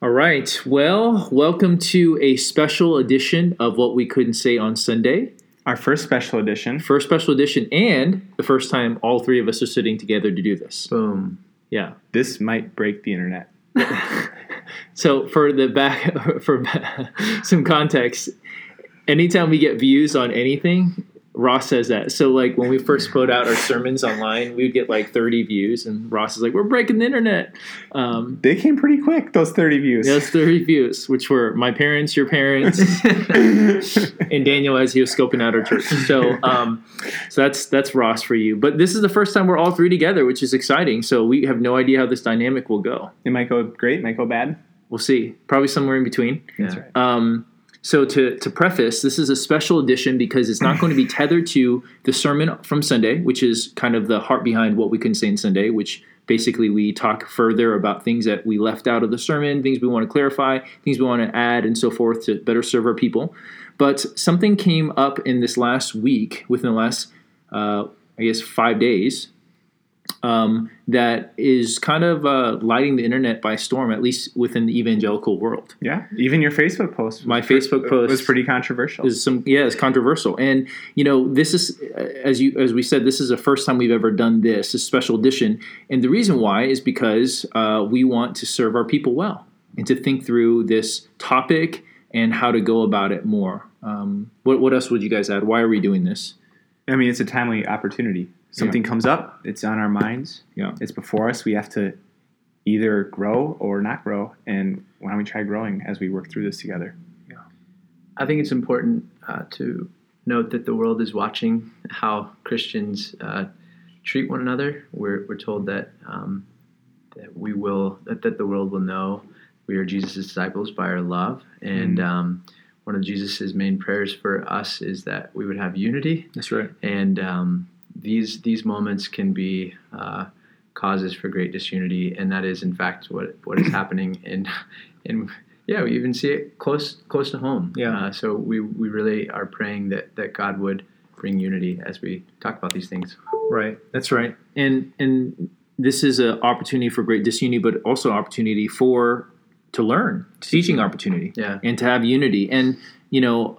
All right. Well, welcome to a special edition of What We Couldn't Say on Sunday. Our first special edition. First special edition, and the first time all three of us are sitting together to do this. Boom. Yeah. This might break the internet. So for the back, for some context, anytime we get views on anything, Ross says that. So like when we first put out our sermons online, we would get like 30 views, and Ross is like, "We're breaking the internet." Um, They came pretty quick, those 30 views. those 30 views, which were my parents, your parents, and Daniel as he was scoping out our church. So, um, so that's that's Ross for you. But this is the first time we're all three together, which is exciting. So we have no idea how this dynamic will go. It might go great, might go bad. We'll see. Probably somewhere in between. Yeah. right. Um, so to to preface, this is a special edition because it's not going to be tethered to the sermon from Sunday, which is kind of the heart behind what we can say in Sunday, which basically we talk further about things that we left out of the sermon, things we want to clarify, things we want to add, and so forth to better serve our people. But something came up in this last week, within the last, uh, I guess, five days, um, that is kind of uh, lighting the internet by storm, at least within the evangelical world. Yeah. Even your Facebook post. My Facebook post was pretty controversial. is some yeah it's controversial and you know this is uh, as you as we said this is the first time we've ever done this a special edition and the reason why is because uh, we want to serve our people well and to think through this topic and how to go about it more um, what, what else would you guys add why are we doing this I mean, it's a timely opportunity. Something comes up, it's on our minds, yeah it's before us. We have to either grow or not grow. And why don't we try growing as we work through this together? Yeah. I think it's important uh, to note that the world is watching how Christians uh, treat one another. We're, we're told that um, that we will that, that the world will know we are Jesus' disciples by our love. And um, one of Jesus' main prayers for us is that we would have unity. that's right And um, these these moments can be uh, causes for great disunity, and that is in fact what what is happening. And and yeah, we even see it close close to home. Yeah. Uh, so we we really are praying that that God would bring unity as we talk about these things. Right. That's right. And and this is an opportunity for great disunity, but also opportunity for to learn, teaching opportunity, Yeah. and to have unity. And you know, u-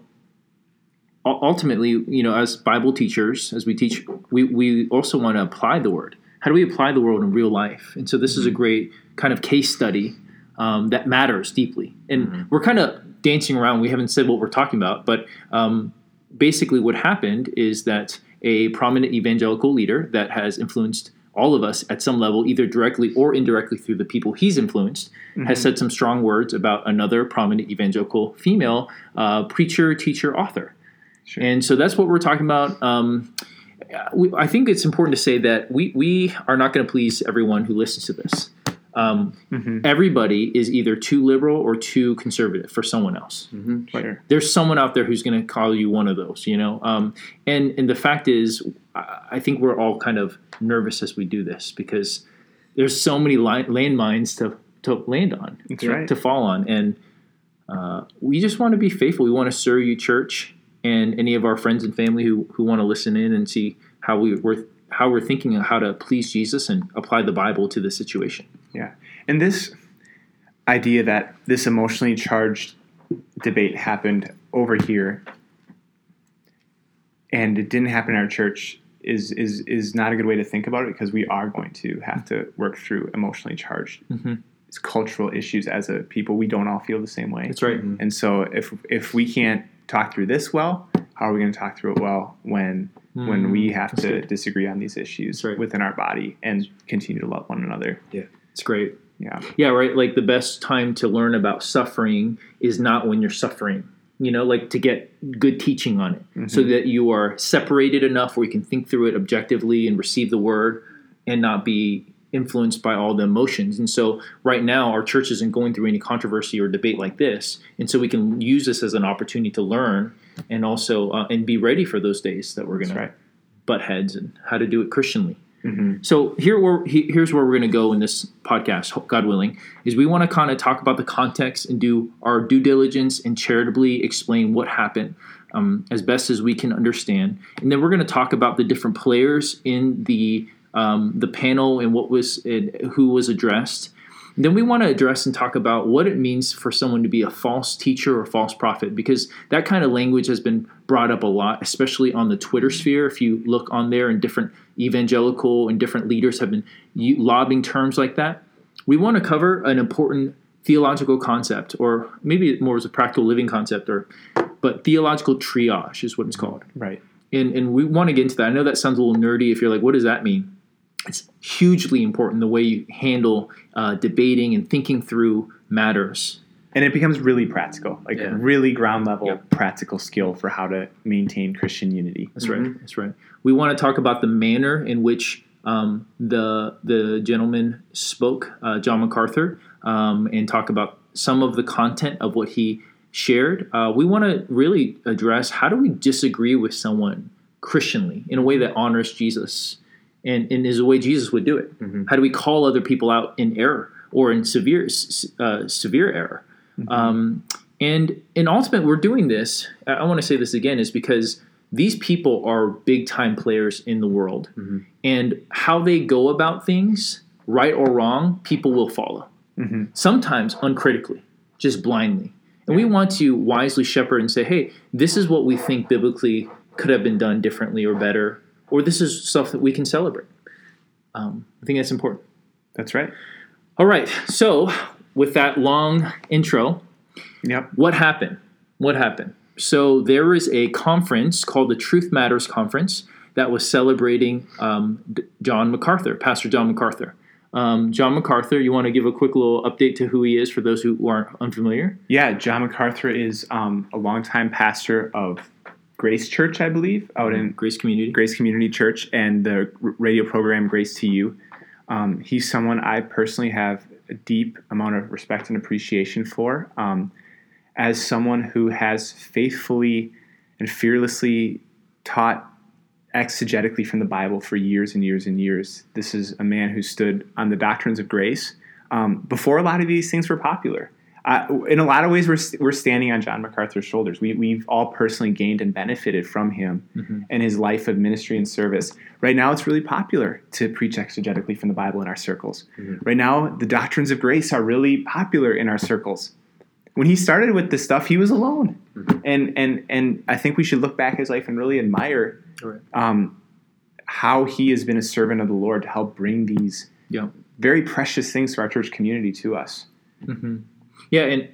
ultimately, you know, as Bible teachers, as we teach, we we also want to apply the word. How do we apply the word in real life? And so this is a great kind of case study um, that matters deeply. And we're kind of dancing around. We haven't said what we're talking about, but um, basically what happened is that a prominent evangelical leader that has influenced all of us at some level, either directly or indirectly through the people he's influenced, has said some strong words about another prominent evangelical female uh, preacher, teacher, author. Sure. And so that's what we're talking about. Um, we, I think it's important to say that we, we are not going to please everyone who listens to this. Um, Mhm. Everybody is either too liberal or too conservative for someone else Sure. there's someone out there who's going to call you one of those, you know. Um, and and the fact is, I think we're all kind of nervous as we do this because there's so many li- landmines to to land on, you know, to fall on, and uh, we just want to be faithful. We want to serve you, church, and any of our friends and family who who want to listen in and see how we we're how we're thinking of how to please Jesus and apply the Bible to the situation. Yeah. And this idea that this emotionally charged debate happened over here and it didn't happen in our church is is is not a good way to think about it because we are going to have to work through emotionally charged Mhm. cultural issues as a people. We don't all feel the same way. That's right. And so if if we can't talk through this well, how are we going to talk through it well when when we have Mm, to good. disagree on these issues right. within our body and continue to love one another? Yeah, it's great. Yeah. Yeah, right. Like the best time to learn about suffering is not when you're suffering. You know, like to get good teaching on it so that you are separated enough where you can think through it objectively and receive the word and not be influenced by all the emotions. And so right now our church isn't going through any controversy or debate like this. And so we can use this as an opportunity to learn and also uh, and be ready for those days that we're going That's to butt heads and how to do it Christianly. hmm So here, where he- here's where we're going to go in this podcast, God willing, is we want to kind of talk about the context and do our due diligence and charitably explain what happened um, as best as we can understand, and then we're going to talk about the different players in the um, the panel and what was and who was addressed. then we want to address and talk about what it means for someone to be a false teacher or false prophet, because that kind of language has been brought up a lot, especially on the Twitter sphere. If you look on there, and different evangelical and different leaders have been lobbing terms like that. We want to cover an important theological concept, or maybe more as a practical living concept, or but theological triage is what it's called. Right. And and we want to get into that. I know that sounds a little nerdy. If you're like, what does that mean? It's hugely important the way you handle uh, debating and thinking through matters. And it becomes really practical, like Yeah. really ground level Yep. practical skill for how to maintain Christian unity. That's right. That's right. We want to talk about the manner in which um, the the gentleman spoke, uh, John MacArthur, um, and talk about some of the content of what he shared. Uh, we want to really address how do we disagree with someone Christianly in a way that honors Jesus, and, and is the way Jesus would do it. How do we call other people out in error or in severe uh, severe error? Um, and and ultimately, we're doing this. I, I want to say this again, is because these people are big time players in the world, and how they go about things, right or wrong, people will follow. Sometimes uncritically, just blindly. And we want to wisely shepherd and say, hey, this is what we think biblically could have been done differently or better, or this is stuff that we can celebrate. Um, I think that's important. That's right. All right. So, with that long intro, Yep. what happened? What happened? So there is a conference called the Truth Matters Conference that was celebrating um, John MacArthur, Pastor John MacArthur. Um, John MacArthur, you want to give a quick little update to who he is for those who aren't unfamiliar? Yeah, John MacArthur is um, a longtime pastor of Grace Church, I believe, out in Grace Community. Grace Community Church and the radio program Grace to You. Um, he's someone I personally have a deep amount of respect and appreciation for. Um, as someone who has faithfully and fearlessly taught exegetically from the Bible for years and years and years, this is a man who stood on the doctrines of grace um, before a lot of these things were popular. Uh, in a lot of ways, we're, we're standing on John MacArthur's shoulders. We, we've all personally gained and benefited from him and his life of ministry and service. Right now, it's really popular to preach exegetically from the Bible in our circles. Right now, the doctrines of grace are really popular in our circles. When he started with this stuff, he was alone, and and and I think we should look back at his life and really admire Right. um, how he has been a servant of the Lord to help bring these Yeah. very precious things to our church community to us. Yeah, and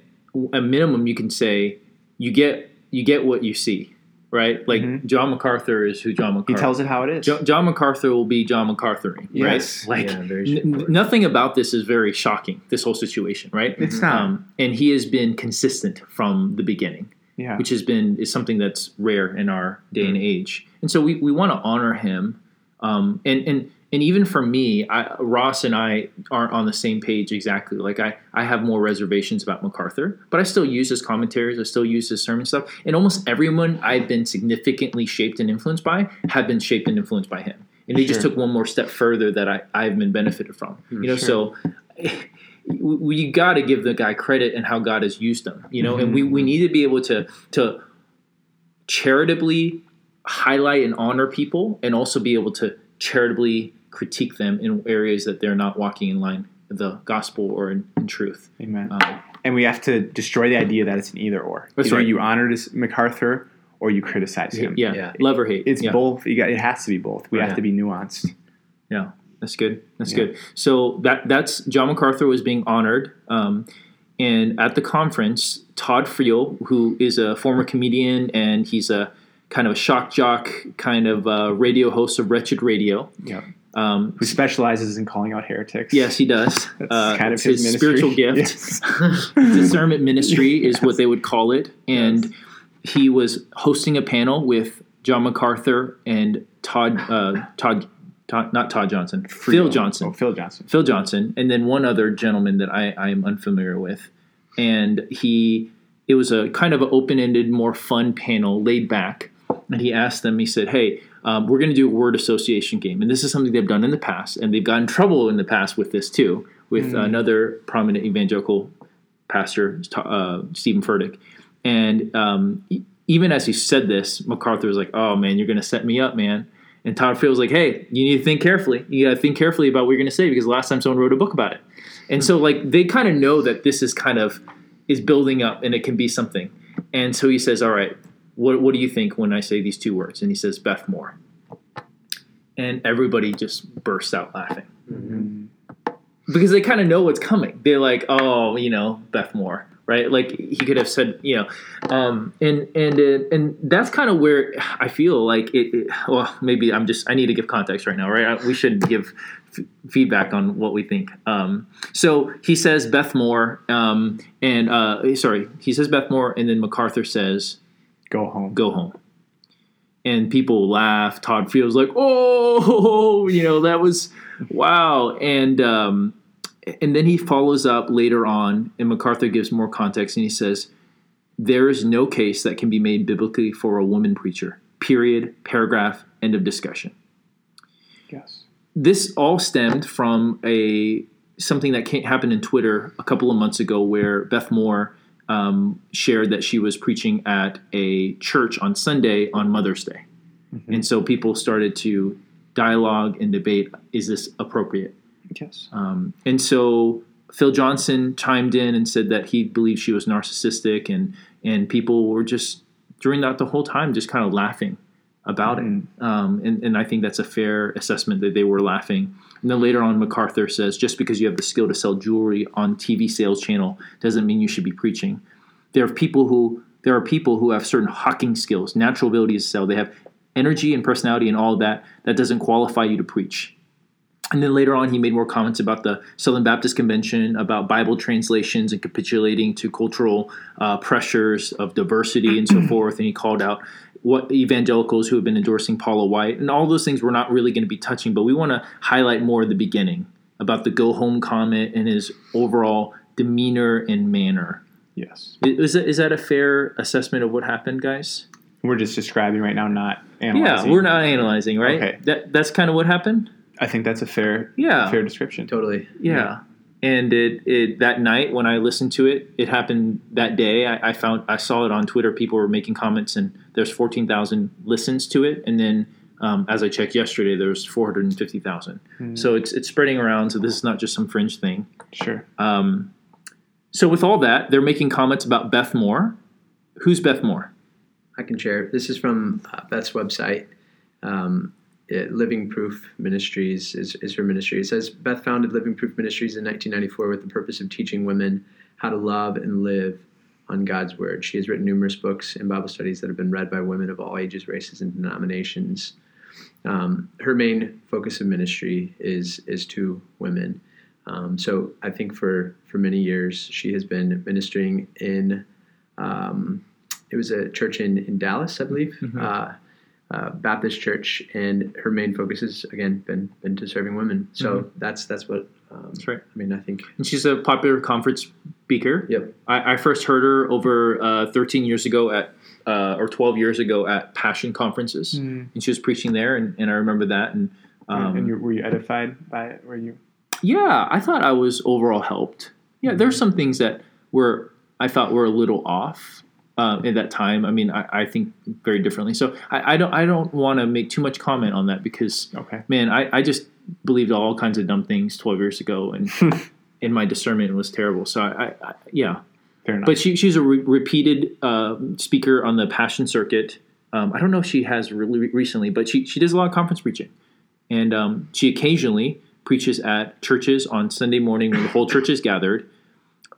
a minimum you can say you get you get what you see, right? Like Mhm. John MacArthur is who John MacArthur. He tells it how it is. Jo- John MacArthur will be John MacArthur, Yes. right? Like Yeah, very n- nothing about this is very shocking. This whole situation, right? It's not. Um, and he has been consistent from the beginning, yeah. which has been is something that's rare in our day and age. And so we, we want to honor him. Um, and and and even for me, I, Ross and I aren't on the same page exactly. Like I, I have more reservations about MacArthur, but I still use his commentaries. I still use his sermon stuff. And almost everyone I've been significantly shaped and influenced by have been shaped and influenced by him. And they just took one more step further that I, I've been benefited from. Hmm, you know, Sure. so we, got to give the guy credit and how God has used him. You know, and we, hmm. we need to be able to to charitably highlight and honor people, and also be able to charitably critique them in areas that they're not walking in line with the gospel or in, in truth. Amen. Um, and we have to destroy the idea that it's an either or. That's Either right. you honor this MacArthur or you criticize him. yeah, Yeah. love or hate. It's yeah. both. You got. It has to be both. We Right. have to be nuanced. Yeah, that's good. That's Yeah. good. So that that's John MacArthur was being honored, um, and at the conference, Todd Friel, who is a former comedian and he's a kind of a shock jock, kind of uh, radio host of Wretched Radio. Yeah. Um, Who specializes in calling out heretics? yes, he does. That's Uh, kind of his, his ministry. spiritual gift. Yes. discernment ministry is what they would call it and he was hosting a panel with john macarthur and todd uh, todd, todd not todd johnson phil johnson Oh, Phil Johnson. phil johnson and then one other gentleman that i, I am unfamiliar with and he it was a kind of an open-ended more fun panel laid back and he asked them he said hey um, we're going to do a word association game and this is something they've done in the past and they've gotten trouble in the past with this too with another prominent evangelical pastor uh, Stephen Furtick, and um, even as he said this, MacArthur was like, "Oh man, you're going to set me up, man." And Todd Friel was like, hey, you need to think carefully. You got to think carefully about what you're going to say because last time someone wrote a book about it. And so, like, they kind of know that this is kind of is building up and it can be something. And so he says, all right, what, what do you think when I say these two words? And he says, Beth Moore. And everybody just bursts out laughing because they kind of know what's coming. They're like, oh, you know, Beth Moore, right? Like he could have said, you know, um, and and uh, and that's kind of where I feel like it, it. Well, maybe I'm just I need to give context right now, right? I, we should give f- feedback on what we think. Um, so he says Beth Moore, um, and uh, sorry, he says Beth Moore, and then MacArthur says Go home. go home. And people laugh. Todd Friel's like, oh, you know, that was wow. And um, and then he follows up later on, and MacArthur gives more context, and he says, "There is no case that can be made biblically for a woman preacher. Period. Paragraph. End of discussion." Yes. this all stemmed from a something that happened in Twitter a couple of months ago, where Beth Moore um, shared that she was preaching at a church on Sunday on Mother's Day, and so people started to dialogue and debate: Is this appropriate? Yes. Um, and so Phil Johnson chimed in and said that he believed she was narcissistic, and and people were just during that the whole time just kind of laughing about it. Um, and, and I think that's a fair assessment that they were laughing. And then later on, MacArthur says just because you have the skill to sell jewelry on TV sales channel doesn't mean you should be preaching. There are people who there are people who have certain hawking skills, natural ability to sell. They have energy and personality and all of that. That doesn't qualify you to preach. And then later on, he made more comments about the Southern Baptist Convention, about Bible translations and capitulating to cultural uh, pressures of diversity and so forth. And he called out what evangelicals who have been endorsing Paula White and all those things we're not really going to be touching, but we want to highlight more at the beginning about the go home comment and his overall demeanor and manner. Yes. Is that, is that a fair assessment of what happened, guys? We're just describing right now, not analyzing. Yeah, we're not analyzing, right? Okay. That that's kind of what happened. I think that's a fair, Yeah. fair description. Totally. Yeah. And it, it that night when I listened to it, it happened that day. I, I found I saw it on Twitter. People were making comments, and there's fourteen thousand listens to it. And then um, as I checked yesterday, there's four hundred and fifty thousand. So it's it's spreading around. So this is not just some fringe thing. Sure. Um, so with all that, they're making comments about Beth Moore. Who's Beth Moore? I can share. This is from uh, Beth's website. Um, it, Living Proof Ministries is, is her ministry. It says Beth founded Living Proof Ministries in 1994 with the purpose of teaching women how to love and live on God's Word. She has written numerous books and Bible studies that have been read by women of all ages, races, and denominations. Um, her main focus of ministry is is to women. Um, so I think for for many years she has been ministering in. Um, it was a church in, in Dallas, I believe, uh, uh, Baptist church, and her main focus has again been been to serving women. So that's that's what. Um, That's right. I mean, I think. And she's a popular conference speaker. Yep. I, I first heard her over uh, 13 years ago at, uh, or 12 years ago at Passion conferences, and she was preaching there, and, and I remember that. And um, and you, were you edified by it? Were you? yeah, I thought I was overall helped. Yeah, there's some things that were I thought were a little off uh, at that time. I mean, I, I think very differently. So I, I don't I don't want to make too much comment on that because Okay. man, I, I just believed all kinds of dumb things 12 years ago, and and my discernment was terrible. So I, I, I yeah. Fair enough. But she, she's a re- repeated uh, speaker on the Passion Circuit. Um, I don't know if she has really recently, but she, she does a lot of conference preaching. And um, she occasionally preaches at churches on Sunday morning when the whole church is gathered.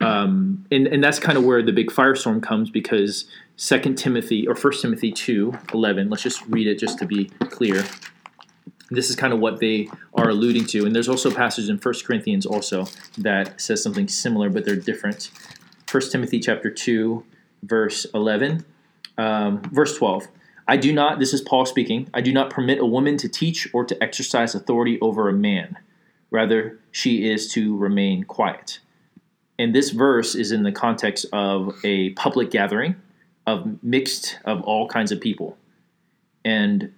Um, and, and that's kind of where the big firestorm comes because Second Timothy or First Timothy 2 11, let's just read it just to be clear. This is kind of what they are alluding to. And there's also a passage in First Corinthians also that says something similar, but they're different. 1 Timothy chapter 2, verse 11, um, verse 12. I do not, this is Paul speaking, I do not permit a woman to teach or to exercise authority over a man. Rather, she is to remain quiet. And this verse is in the context of a public gathering of mixed, of all kinds of people. And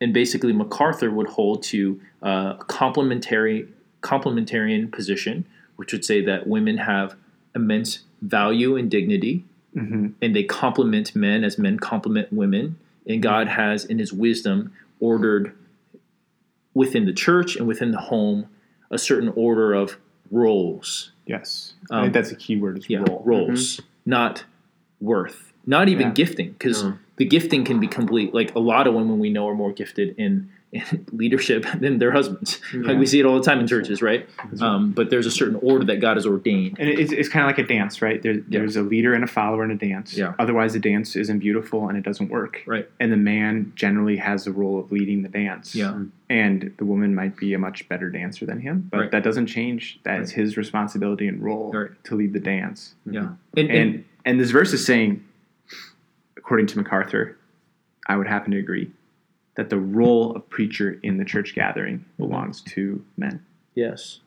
and basically MacArthur would hold to a complementary complementarian position, which would say that women have immense value and dignity, Mhm. and they complement men as men complement women. And God has, in His wisdom, ordered within the church and within the home a certain order of roles. Yes, I Um, think that's a key word. Is Yeah, role. roles, not worth, not even Yeah. gifting, because No. the gifting can be complete. Like a lot of women we know are more gifted in, in leadership than their husbands. Like we see it all the time in churches, right? Right. Um, but there's a certain order that God has ordained. And it's, it's kind of like a dance, right? There, There's a leader and a follower in a dance. Yeah. Otherwise, the dance isn't beautiful and it doesn't work. Right. And the man generally has the role of leading the dance. Yeah. And the woman might be a much better dancer than him, but Right. that doesn't change. That's Right. his responsibility and role Right. to lead the dance. Yeah. And, and, And and this verse is saying, according to MacArthur, I would happen to agree that the role of preacher in the church gathering belongs to men. Yes,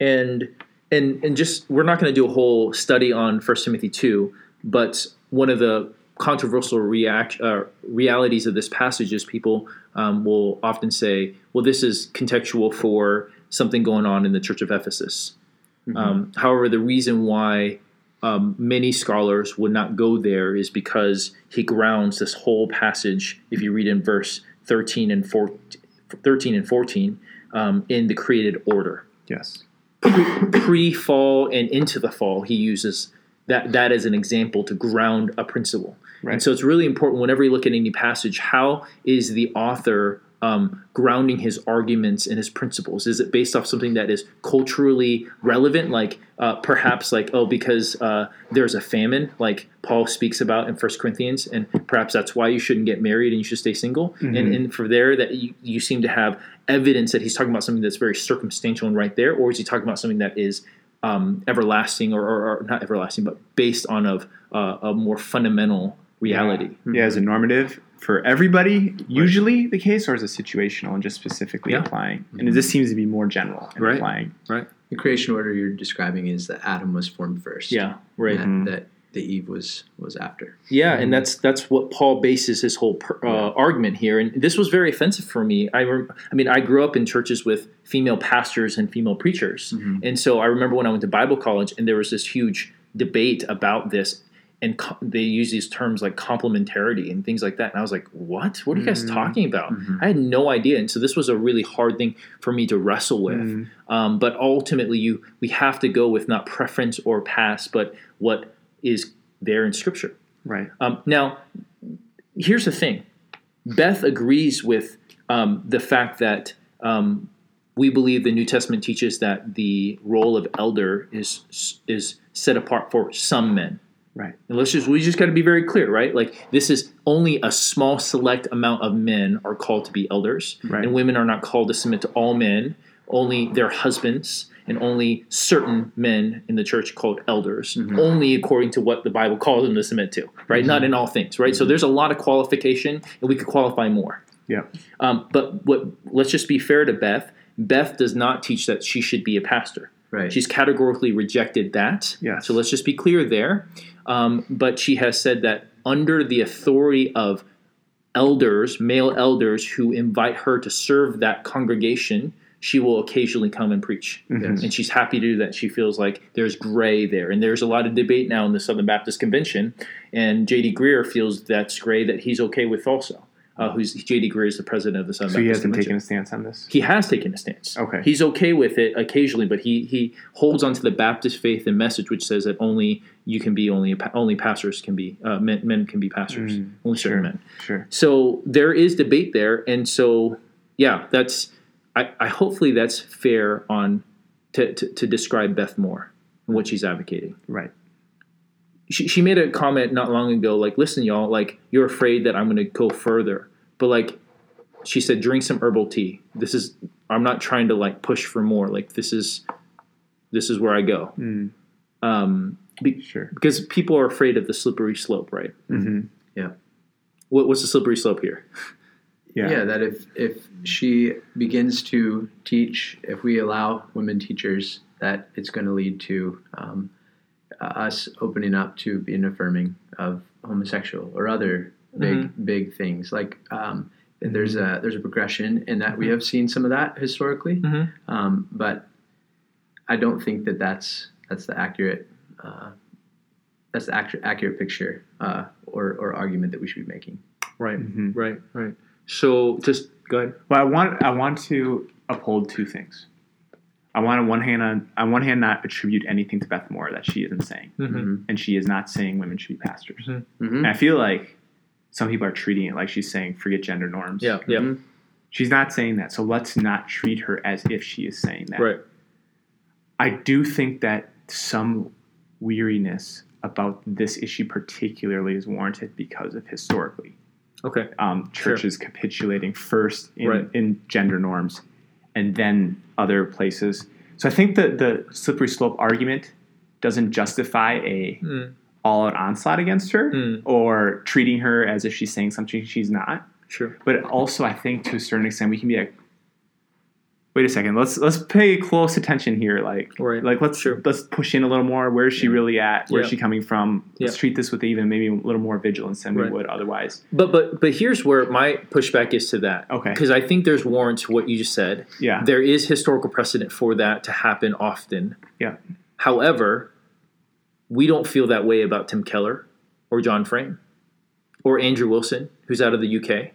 and and and just we're not going to do a whole study on First Timothy two, but one of the controversial react uh, realities of this passage is people um, will often say, "Well, this is contextual for something going on in the Church of Ephesus." Um, however, the reason why um, many scholars would not go there is because he grounds this whole passage. If you read in verse thirteen and 14, 13 and fourteen, um, in the created order Yes. pre-fall and into the fall he uses that that as an example to ground a principle Right. and so it's really important whenever you look at any passage how is the author um, grounding his arguments and his principles? Is it based off something that is culturally relevant? Like uh, perhaps like oh because uh, there's a famine like paul speaks about in First corinthians and perhaps that's why you shouldn't get married and you should stay single? And, and for there that you, you seem to have evidence that he's talking about something that's very circumstantial and right there or is he talking about something that is um, everlasting or, or, or not everlasting but based on of uh, a more fundamental reality? Yeah, as a normative for everybody, usually the case, or is it situational and just specifically Yeah. applying. And mm-hmm. this seems to be more general and Right. applying. The creation order you're describing is that Adam was formed first. yeah right and that, mm-hmm. that the Eve was was after. Yeah, and mm-hmm. that's that's what Paul bases his whole per, uh, argument here. And this was very offensive for me. I, rem- I mean, I grew up in churches with female pastors and female preachers, and so I remember when I went to Bible college, and there was this huge debate about this, and co- they use these terms like complementarity and things like that. And I was like, "What? What are you guys talking about?" I had no idea, and so this was a really hard thing for me to wrestle with. Um, but ultimately, you we have to go with not preference or past, but what is there in Scripture. Right. Um, now, here's the thing Beth agrees with um, the fact that um, we believe the New Testament teaches that the role of elder is is set apart for some men. Right. And let's just we just got to be very clear, right? Like this is only a small select amount of men are called to be elders, Right. and women are not called to submit to all men, only their husbands, and only certain men in the church called elders, mm-hmm. only according to what the Bible calls them to submit to, right? Mm-hmm. Not in all things, right? So mm-hmm. there's a lot of qualification, and we could qualify more. Yeah. Um, but what? Let's just be fair to Beth. Beth does not teach that she should be a pastor. Right. She's categorically rejected that. Yes. So let's just be clear there. Um, but she has said that under the authority of elders, male elders, who invite her to serve that congregation, she will occasionally come and preach. Mhm. And she's happy to do that. She feels like there's gray there. And there's a lot of debate now in the Southern Baptist Convention. And J.D. Greear feels that's gray that he's okay with also. Uh, who's J.D. Greear is the president of the Southern So he hasn't Convention taken a stance on this. he has taken a stance. Okay. He's okay with it occasionally, but he he holds onto the Baptist faith and message, which says that only you can be only a, only pastors can be uh, men, men can be pastors, Mm, only certain sure. men. Sure. So there is debate there, and so yeah, that's I, I hopefully that's fair on to, to to describe Beth Moore and what she's advocating. Right. She she made a comment not long ago, like, listen, y'all, like you're afraid that I'm going to go further, but like she said drink some herbal tea this is i'm not trying to like push for more like this is this is where i go Mm, um be, sure. because people are afraid of the slippery slope right mm-hmm. what, what's the slippery slope here Yeah. yeah. that if if she begins to teach, if we allow women teachers, that it's going to lead to um, uh, us opening up to being affirming of homosexual or other big big things. Like um, and there's a there's a progression in that we have seen some of that historically, Mhm. um, but I don't think that that's that's the accurate. Uh, that's the accurate, accurate picture uh, or, or argument that we should be making. right Mhm. right right So just go ahead. Well, I want I want to uphold two things. I want on one hand on, on one hand not attribute anything to Beth Moore that she isn't saying, Mm-hmm. and she is not saying women should be pastors. Mhm. Mhm. And I feel like some people are treating it like she's saying forget gender norms. Yeah. Yeah. Mhm. she's not saying that. So let's not treat her as if she is saying that. Right. I do think that some weariness about this issue particularly is warranted because of historically Okay. um, Sure. churches capitulating first in, Right. in gender norms and then other places. So I think that the slippery slope argument doesn't justify a Mm. all out onslaught against her Mm. or treating her as if she's saying something she's not. Sure. But also I think to a certain extent we can be like wait a second, let's let's pay close attention here. Like Right. like let's Sure. let's push in a little more. Where is she Yeah. really at? Where's Yeah. she coming from? Let's treat this with even maybe a little more vigilance than Right. we would otherwise. But but but here's where my pushback is to that. Okay. Because I think there's warrant to what you just said. Yeah. There is historical precedent for that to happen often. Yeah. However, we don't feel that way about Tim Keller or John Frame or Andrew Wilson, who's out of the UK,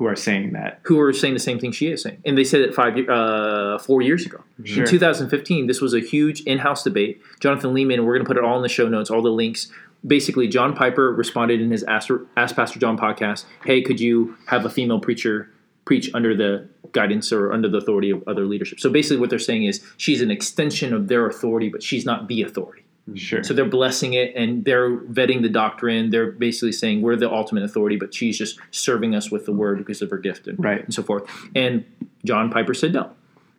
Who are saying that. who are saying the same thing she is saying, and they said it five, uh, four years ago. Sure. In 2015, this was a huge in-house debate. Jonathan Leeman, we're going to put it all in the show notes, all the links. Basically, John Piper responded in his Ask, Ask Pastor John podcast, "Hey, could you have a female preacher preach under the guidance or under the authority of other leadership?" So basically, what they're saying is she's an extension of their authority, but she's not the authority. Sure. So they're blessing it and they're vetting the doctrine. They're basically saying we're the ultimate authority, but she's just serving us with the word because of her gift and, Right. and so forth. And John Piper said no.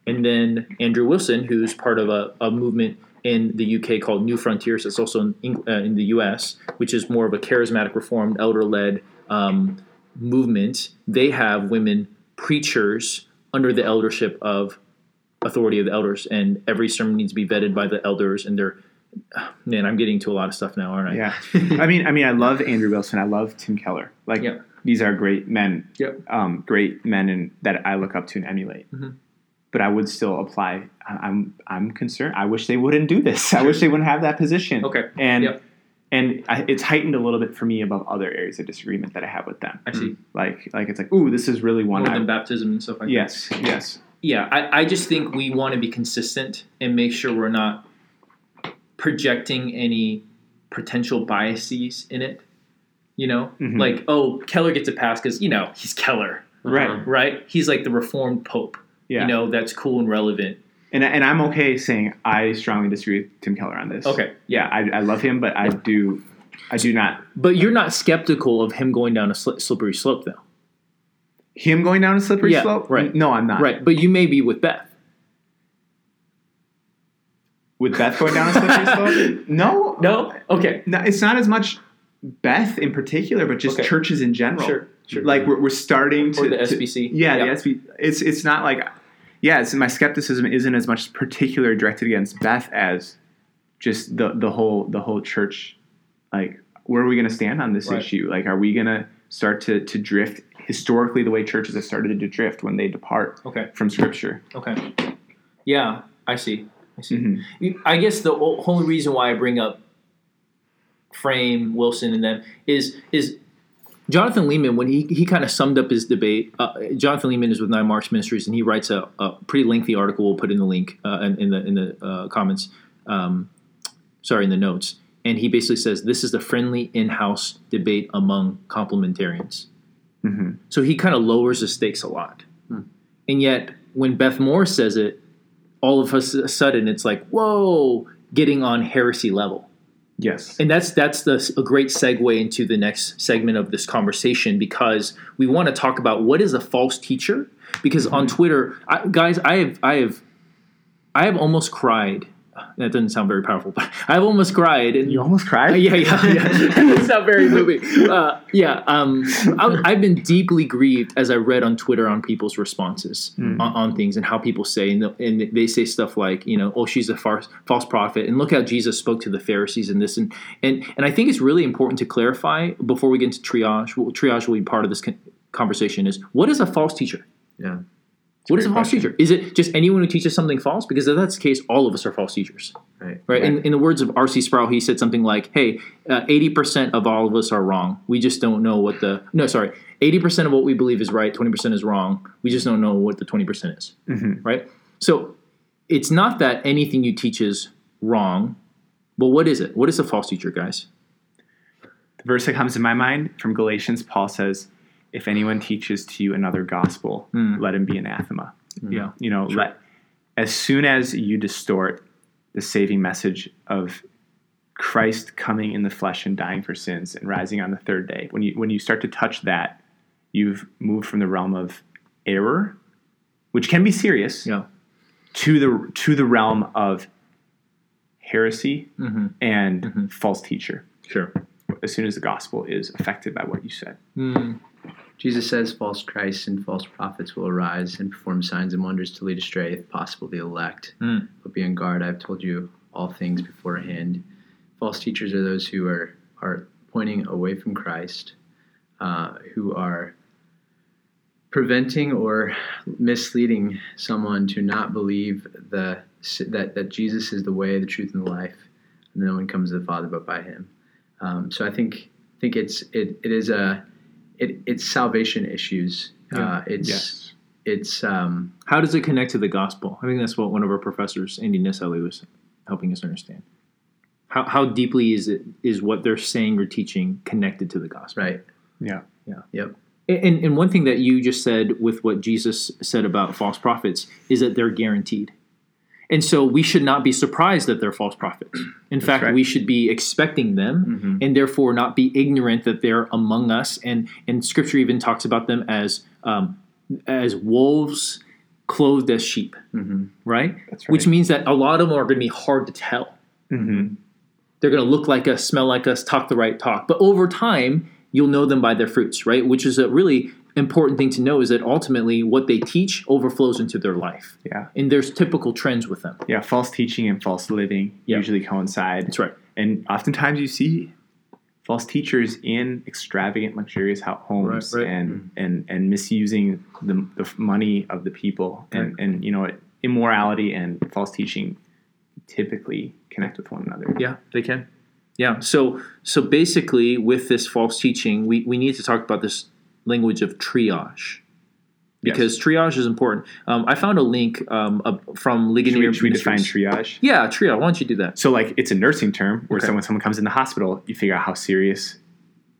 And then Andrew Wilson, who's part of a, a movement in the UK called Newfrontiers, it's also in, uh, in the US, which is more of a charismatic, reformed, elder led um, movement. They have women preachers under the eldership of authority of the elders, and every sermon needs to be vetted by the elders, and they're Man, I'm getting to a lot of stuff now, aren't I? Yeah. I mean, I mean, I love Andrew Wilson. I love Tim Keller. Like Yep. these are great men. Yep. Um, great men and that I look up to and emulate. Mhm. But I would still apply. I'm I'm concerned. I wish they wouldn't do this. I wish they wouldn't have that position. Okay. And Yep. and I, it's heightened a little bit for me above other areas of disagreement that I have with them. I see. Like like it's like, ooh, this is really one. More I, than baptism and stuff like yes. Yes. that. Yeah, I, I just think we want to be consistent and make sure we're not projecting any potential biases in it. You know, Mhm. like oh, Keller gets a pass because you know he's Keller, Right. right? He's like the Reformed Pope. Yeah. You know, that's cool and relevant. And and I'm okay saying I strongly disagree with Tim Keller on this. Okay, Yeah, I, I love him, but I do I do not but you're not skeptical of him going down a sli- slippery slope, though, him going down a slippery Yeah, slope. right. No, I'm not. right? But you may be with Beth. With Beth going down a slippery slope? No, No. Okay. no. It's not as much Beth in particular, but just Okay. churches in general. Sure. Sure. Like we're, we're starting to or the to- SBC. yeah, Yeah. the SB. It's it's not like yeah. It's, my skepticism isn't as much particular directed against Beth as just the the whole the whole church. Like, where are we going to stand on this Right. issue? Like, are we going to start to to drift historically the way churches have started to drift when they depart Okay. from Scripture? Okay. Yeah, I see. I see. Mhm. I guess the only reason why I bring up Frame, Wilson, and them is is Jonathan Leeman when he he kind of summed up his debate. Uh, Jonathan Leeman is with Nine Marks Ministries, and he writes a, a pretty lengthy article. We'll put in the link uh, in, in the in the uh, comments. Um, sorry, in the notes. And he basically says this is the friendly in-house debate among complementarians. Mhm. So he kind of lowers the stakes a lot. And yet, when Beth Moore says it, all of a sudden it's like, whoa, getting on heresy level. Yes. And that's that's the, a great segue into the next segment of this conversation because we want to talk about what is a false teacher. Because on mm-hmm. Twitter, I, guys, I have I have I have almost cried. That doesn't sound very powerful, but I've almost cried. And You almost cried. uh, yeah, yeah, yeah. it's not very moving. Uh, yeah, um, I, I've been deeply grieved as I read on Twitter on people's responses on, on things and how people say, and, the, and they say stuff like, you know, oh, she's a false, false prophet, and look how Jesus spoke to the Pharisees and this, and and and I think it's really important to clarify before we get into triage. Well, triage will be part of this con- conversation. Is what is a false teacher? Yeah. What is a false question. teacher? Is it just anyone who teaches something false? Because if that's the case, all of us are false teachers. Right. Right. In, in the words of R.C. Sproul, he said something like, "Hey, uh, eighty percent of all of us are wrong. We just don't know what the no, sorry, eighty percent of what we believe is right, twenty percent is wrong. We just don't know what the twenty percent is." Mhm. Right. So it's not that anything you teach is wrong, but what is it? What is a false teacher, guys? The verse that comes to my mind from Galatians, Paul says, "If anyone teaches to you another gospel, Mm. let him be anathema." Yeah. You know, let as soon as you distort the saving message of Christ coming in the flesh and dying for sins and rising on the third day, when you when you start to touch that, you've moved from the realm of error, which can be serious, Yeah. to the to the realm of heresy Mm-hmm. and Mhm. false teacher. Sure. As soon as the gospel is affected by what you said. Mm. Jesus says false Christs and false prophets will arise and perform signs and wonders to lead astray, if possible, the elect. Mm. But be on guard. I've told you all things beforehand. False teachers are those who are, are pointing away from Christ, uh, who are preventing or misleading someone to not believe the that, that Jesus is the way, the truth, and the life, and no one comes to the Father but by Him. Um, so I think think it's it, it is a it, it's salvation issues. Uh, it's Yes. it's um, How does it connect to the gospel? I think that's what one of our professors, Andy Naselli, was helping us understand. How, how deeply is it is what they're saying or teaching connected to the gospel? right. Yeah. Yeah. Yep. And, and one thing that you just said with what Jesus said about false prophets is that they're guaranteed. And so we should not be surprised that they're false prophets. In fact, right. we should be expecting them Mhm. and therefore not be ignorant that they're among us. And, and scripture even talks about them as, um, as wolves clothed as sheep, hmm right? That's Which means that a lot of them are going to be hard to tell. hmm They're going to look like us, smell like us, talk the right talk. But over time, you'll know them by their fruits, right? Which is a really important thing to know is that ultimately what they teach overflows into their life. Yeah. And there's typical trends with them. Yeah. False teaching and false living Yeah. usually coincide. That's right. And oftentimes you see false teachers in extravagant, luxurious homes Right, right. and mm-hmm. and and misusing the, the money of the people and and you know immorality and false teaching typically connect with one another. Yeah, they can. Yeah. So so basically with this false teaching, we, we need to talk about this language of triage. Because triage is important. Um, I found a link um, up from Should Ligonier we, should we define triage? Yeah, triage. Why don't you do that? So like it's a nursing term where Okay. someone someone comes in the hospital, you figure out how serious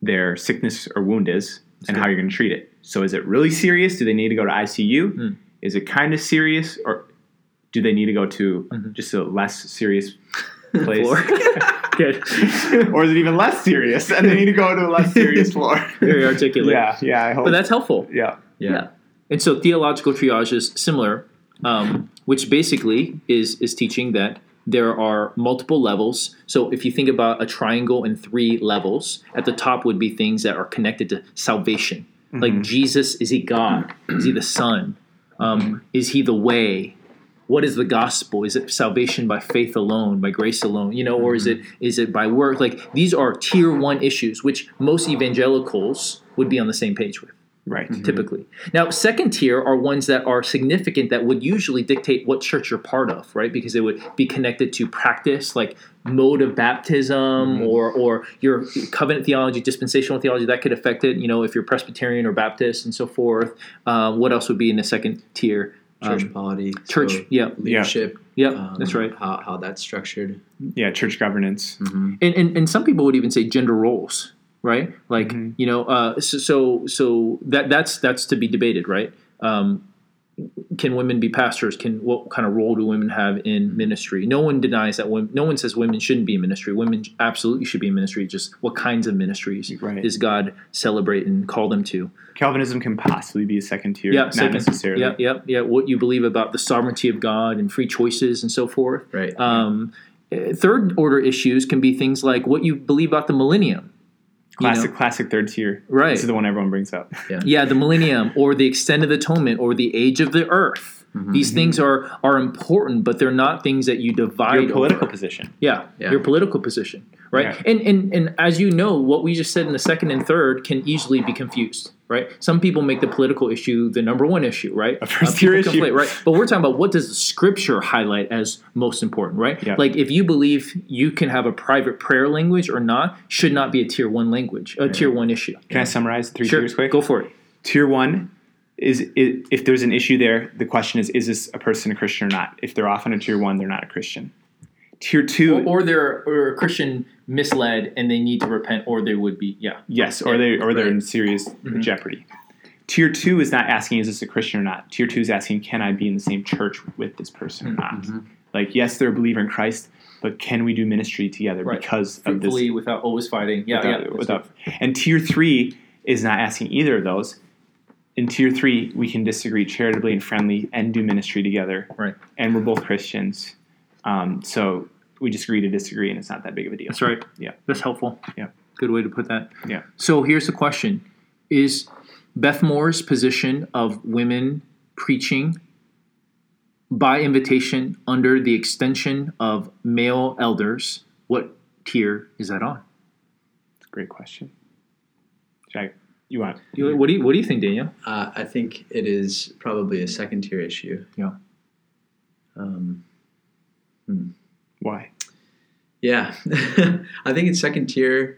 their sickness or wound is and good. how you're going to treat it. So is it really serious? Do they need to go to ICU? Mm. Is it kind of serious or do they need to go to Mhm. just a less serious place? Floor. Good. or is it even less serious and they need to go to a less serious floor? Very articulate. yeah, yeah, I hope. But that's helpful. yeah. Yeah. And so theological triage is similar, um, which basically is is teaching that there are multiple levels. So if you think about a triangle in three levels, at the top would be things that are connected to salvation. Like Jesus, is he God? Is he the Son? Um, is he the way? What is the gospel? Is it salvation by faith alone, by grace alone? You know, or is mm-hmm. it is it by work? Like these are tier one issues, which most evangelicals would be on the same page with Right. Mm-hmm. typically. Now, second tier are ones that are significant that would usually dictate what church you're part of, right? Because they would be connected to practice, like mode of baptism mm-hmm. or or your covenant theology, dispensational theology that could affect it. You know, if you're Presbyterian or Baptist and so forth. Uh, what else would be in the second tier? Church Um, polity. church, so yeah, Leadership. yeah, um, that's right. How, how that's structured. Yeah, church governance. hmm and, and and some people would even say gender roles right like Mhm. you know uh, so, so so that that's that's to be debated right um, can women be pastors? Can what kind of role do women have in ministry? No one denies that women no one says women shouldn't be in ministry. Women absolutely should be in ministry. Just what kinds of ministries Right. does god celebrate and call them to? Calvinism can possibly be a second tier, yeah not second, necessarily. yeah yeah yeah. What you believe about the sovereignty of god and free choices and so forth. Right. um, uh, third order issues can be things like what you believe about the millennium you know? Classic, classic third tier. Right. This is the one everyone brings up. yeah yeah, the millennium or the extent extended atonement or the age of the earth Mhm. these things are are important but they're not things that you divide Your political over. position. yeah, Yeah. your political position right Yeah. and, and and as you know what we just said in the second and third can easily be confused right? Some people make the political issue the number one issue, right? A uh, first-tier issue. conflate, right? But we're talking about what does the scripture highlight as most important, right? Yeah. Like if you believe you can have a private prayer language or not, should not be a tier one language, a tier one issue. Can I summarize three Sure, tiers quick? go for it. Tier one is, is if there's an issue there, the question is: Is this a person a Christian or not? If they're off on a tier one, they're not a Christian. Tier two, Or, or they're or a Christian misled and they need to repent, or they would be, yeah. yes, or they or they're in serious Mm-hmm. jeopardy. Tier two is not asking: Is this a Christian or not? Tier two is asking: Can I be in the same church with this person or not? Mm-hmm. Like, yes, they're a believer in Christ, but can we do ministry together Right. because of this Fruitfully without always fighting. Yeah, without, yeah. without- and tier three is not asking either of those. In tier three, we can disagree charitably and friendly and do ministry together. Right. And we're both Christians, um, so we just agree to disagree, and it's not that big of a deal. That's right. Yeah. That's helpful. Yeah. Good way to put that. Yeah. So here's the question Is Beth Moore's position of women preaching by invitation under the extension of male elders, what tier is that on? It's a great question. Should you want? You- What do you What do you think, Daniel? Uh, I think it is probably a second tier issue. Yeah. Um, Why? yeah, I think it's second tier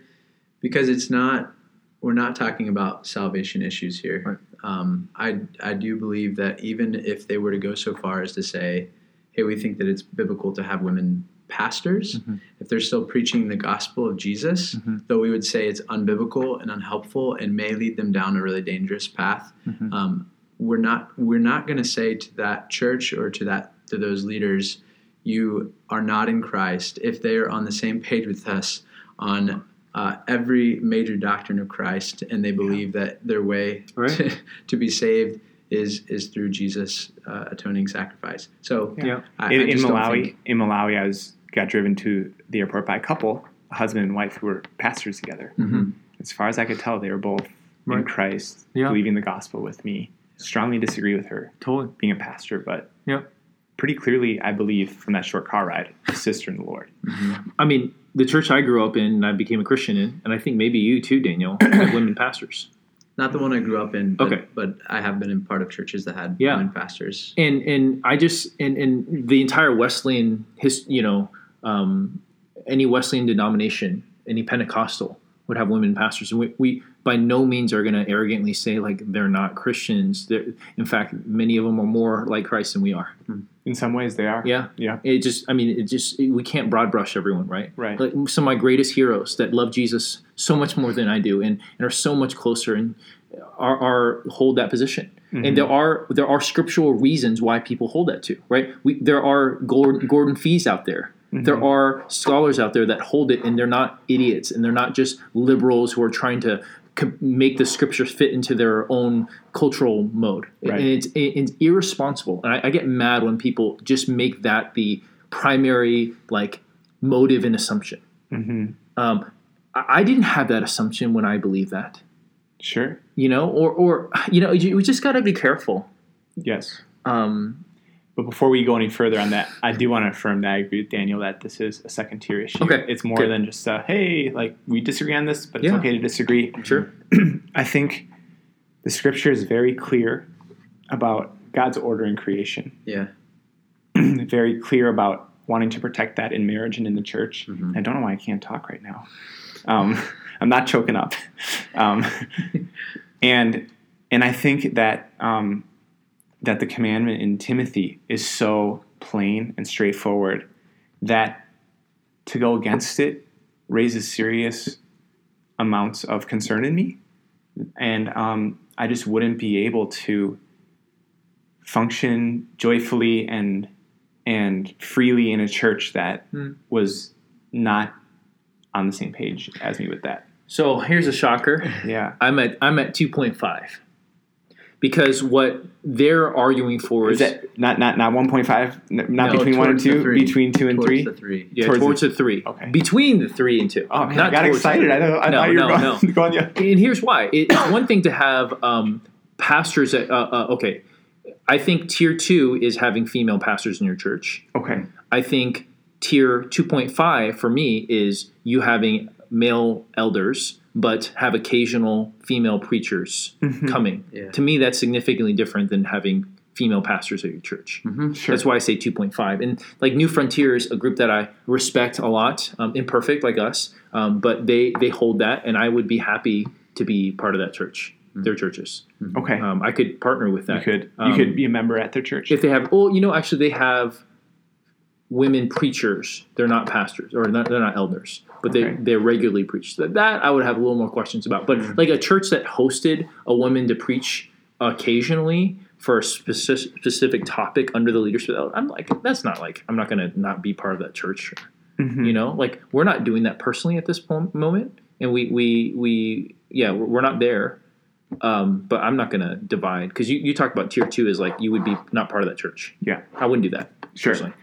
because it's not. We're not talking about salvation issues here. Right. Um, I I do believe that even if they were to go so far as to say, "Hey, we think that it's biblical to have women pastors," Mhm. if they're still preaching the gospel of Jesus, Mhm. though we would say it's unbiblical and unhelpful and may lead them down a really dangerous path, Mhm. um, we're not we're not going to say to that church or to that to those leaders, you are not in Christ if they are on the same page with us on uh, every major doctrine of Christ and they believe that their way Right. to, to be saved is is through Jesus' uh, atoning sacrifice. So Yeah. I, in, I in Malawi, think- in Malawi, I was got driven to the airport by a couple, a husband and wife, who were pastors together. Mhm. As far as I could tell, they were both in Christ, Yeah. believing the gospel with me. Strongly disagree with her Totally. being a pastor, but Yeah. Pretty clearly, I believe from that short car ride, a sister in the Lord. I mean, the church I grew up in and I became a Christian in, and I think maybe you too, Daniel, had women pastors. Not the one I grew up in, but, Okay. but I have been in part of churches that had Yeah. women pastors. and and I just and and the entire Wesleyan his you know um, any Wesleyan denomination, any Pentecostal would have women pastors, and we, we by no means are going to arrogantly say like they're not Christians. They're, in fact, many of them are more like Christ than we are. In some ways, they are. Yeah, Yeah. It just I mean it just we can't broad brush everyone, right? Right. Like some of my greatest heroes that love Jesus so much more than I do, and, and are so much closer and are, are hold that position. And mm-hmm. there are there are scriptural reasons why people hold that too, right? We there are Gordon, Gordon Fees out there. Mm-hmm. There are scholars out there that hold it, and they're not idiots, and they're not just liberals who are trying to make the scriptures fit into their own cultural mode. Right. And it's it's irresponsible, and I, I get mad when people just make that the primary like motive and assumption. hmm Um, I, I didn't have that assumption when I believed that, Sure. you know, or or you know, you, we just got to be careful. Yes. Um, But before we go any further on that, I do want to affirm that I agree with Daniel that this is a second tier issue. Okay, It's more good. than just, uh, hey, like we disagree on this, but it's Yeah. okay to disagree. sure. I think the scripture is very clear about God's order in creation, Yeah. very clear about wanting to protect that in marriage and in the church. Mhm. I don't know why I can't talk right now. Um, I'm not choking up. Um, and and I think that um, that the commandment in Timothy is so plain and straightforward that to go against it raises serious amounts of concern in me, and um, I just wouldn't be able to function joyfully and and freely in a church that Hmm. was not on the same page as me with that. So here's a shocker. Yeah. I'm at I'm at two point five because what they're arguing for Is is, that not not not one point five? Not No, between one and two. three. Between two and Towards three. the three. yeah, towards towards, the- the, three. Okay. Between the three and two. Oh man, Not I got excited. I thought, I No, thought you were no, going, no. going yeah. and here's why. It's one thing to have um, pastors that uh, uh, okay. I think tier two is having female pastors in your church. Okay. I think tier 2.5 for me is you having male elders, but have occasional female preachers Mhm. coming. Yeah. To me, that's significantly different than having female pastors at your church. Mhm. Sure. That's why I say 2.5. And like Newfrontiers, a group that I respect a lot, um, imperfect like us, um, but they they hold that, and I would be happy to be part of that church, their churches. Okay. Um, I could partner with that. you that. could you Um, could be a member at their church. if they have, oh, you know, actually they have women preachers. They're not pastors or not, they're not elders, but they Okay. they regularly preach. That, that I would have a little more questions about. But like a church that hosted a woman to preach occasionally for a specific, specific topic under the leadership, I'm like, that's not like I'm not going to not be part of that church. Mhm. You know, like we're not doing that personally at this po- moment, and we we we yeah, we're, we're not there. Um, but I'm not going to divide because you, you talked about tier two is like you would be not part of that church. Yeah. I wouldn't do that. Sure. personally.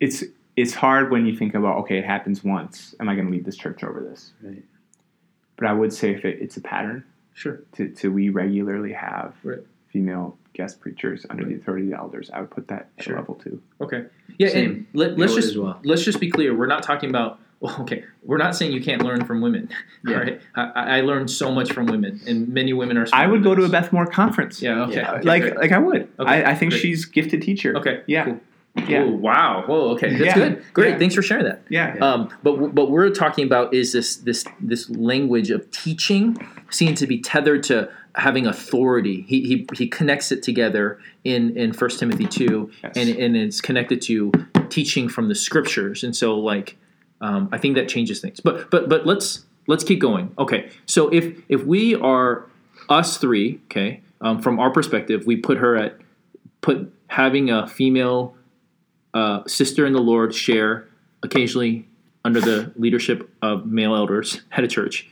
It's it's hard when you think about okay, it happens once. Am I going to leave this church over this? Right. But I would say if it, it's a pattern, Sure. to, to we regularly have Right. female guest preachers under the authority of the elders, I would put that at Sure. level two. Okay. Yeah, Same. and let, let's just well. let's just be clear. We're not talking about. Well, okay, we're not saying you can't learn from women. Yeah. Right? I, I learned so much from women, and many women are. I would go to a best. Beth Moore conference. Yeah. Okay. Yeah. okay, like great. like I would. Okay, I, I think great. she's gifted teacher. Okay. Yeah. Cool. Yeah. Oh, wow. Whoa. Okay. That's Yeah. good. Great. Yeah. Thanks for sharing that. Yeah. Um, but but we're talking about is this this this language of teaching seen to be tethered to having authority. He he, he connects it together in in First Timothy two, Yes. and and it's connected to teaching from the scriptures. And so like um, I think that changes things. But but but let's let's keep going. Okay, so if if we are us three, okay, um, from our perspective, we put her at put having a female uh, sister in the Lord share occasionally under the leadership of male elders at a church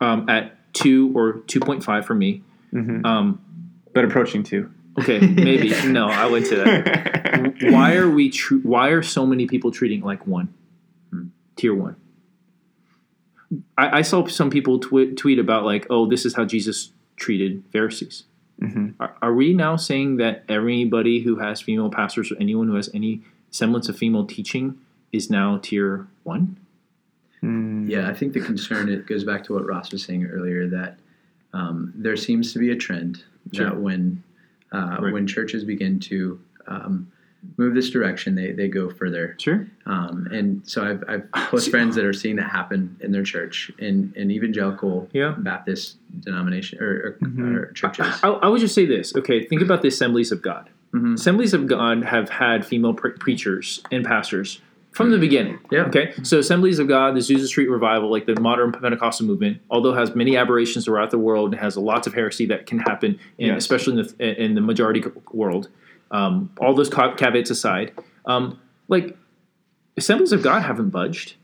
um, at two or two point five for me. Mhm. Um, But approaching two. okay, maybe no, I went to that. Why are we? Tr- why are so many people treating it like one, tier one? I, I saw some people tweet about like, oh, this is how Jesus treated Pharisees. Mhm. Are, are we now saying that everybody who has female pastors or anyone who has any semblance of female teaching is now tier one? Mm. Yeah, I think the concern it goes back to what Ross was saying earlier that um, there seems to be a trend Sure. that when uh, Right. when churches begin to um, move this direction, they, they go further. Sure. Um, and so I've, I've close friends that are seeing that happen in their church in, in evangelical Yeah. Baptist denomination or, or, Mhm. or churches. I, I would just say this. Okay, think about the Assemblies of God. Mhm. Assemblies of God have had female pre- preachers and pastors from the beginning. Yeah. Okay. So Assemblies of God, the Azusa Street Revival, like the modern Pentecostal movement, although has many aberrations throughout the world, and has lots of heresy that can happen, in, Yes. especially in the in the majority world. Um, all those caveats aside, um, like Assemblies of God haven't budged.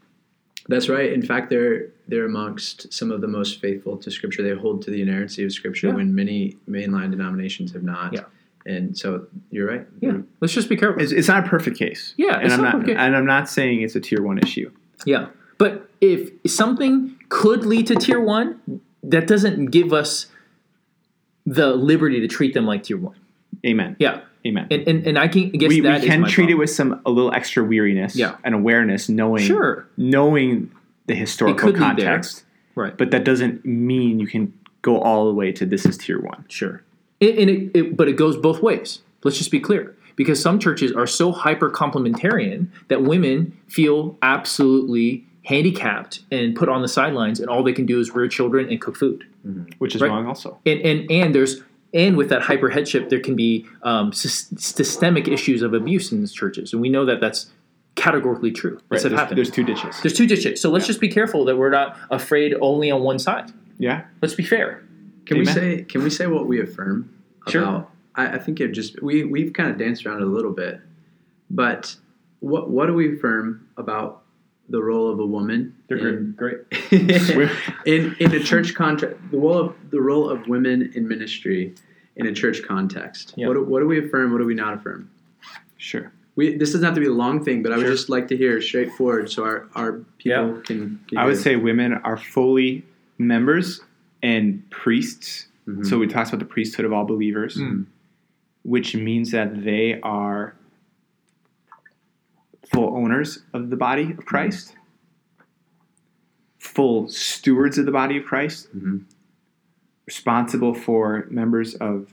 That's right. In fact, they're they're amongst some of the most faithful to Scripture. They hold to the inerrancy of Scripture Yeah. when many mainline denominations have not. Yeah. And so you're right. Yeah. Let's just be careful. It's, it's not a perfect case. Yeah, and it's I'm not not, and I'm not saying it's a tier one issue. Yeah. But if something could lead to tier one, that doesn't give us the liberty to treat them like tier one. Amen. Yeah. Amen. And and, and I can I guess we, we that is can my treat it with some a little extra weariness Yeah. and awareness, knowing Sure. knowing the historical could lead there. context. Right. But that doesn't mean you can go all the way to this is tier one. Sure. And, and it, it, but it goes both ways. Let's just be clear. Because some churches are so hyper complementarian that women feel absolutely handicapped and put on the sidelines, and all they can do is rear children and cook food. Which is Right. wrong also. and and and there's and with that hyper headship there can be um, sys- systemic issues of abuse in these churches and we know that that's categorically true Right. that's There's, there's two ditches. there's two ditches so let's just be careful that we're not afraid only on one side Yeah. let's be fair Can we say can we say what we affirm Sure. about I, I think it just we we've kind of danced around it a little bit, but what what do we affirm about the role of a woman in, great in in a church context? The role of the role of women in ministry in a church context. Yeah. What do, what do we affirm? What do we not affirm? Sure. We, this doesn't have to be a long thing, but I would Sure. just like to hear straightforward so our, our people Yeah. can, can. I would say women are fully members and priests. Mhm. So we talked about the priesthood of all believers, Mm. which means that they are full owners of the body of Christ. full stewards of the body of Christ, Mhm. responsible for members of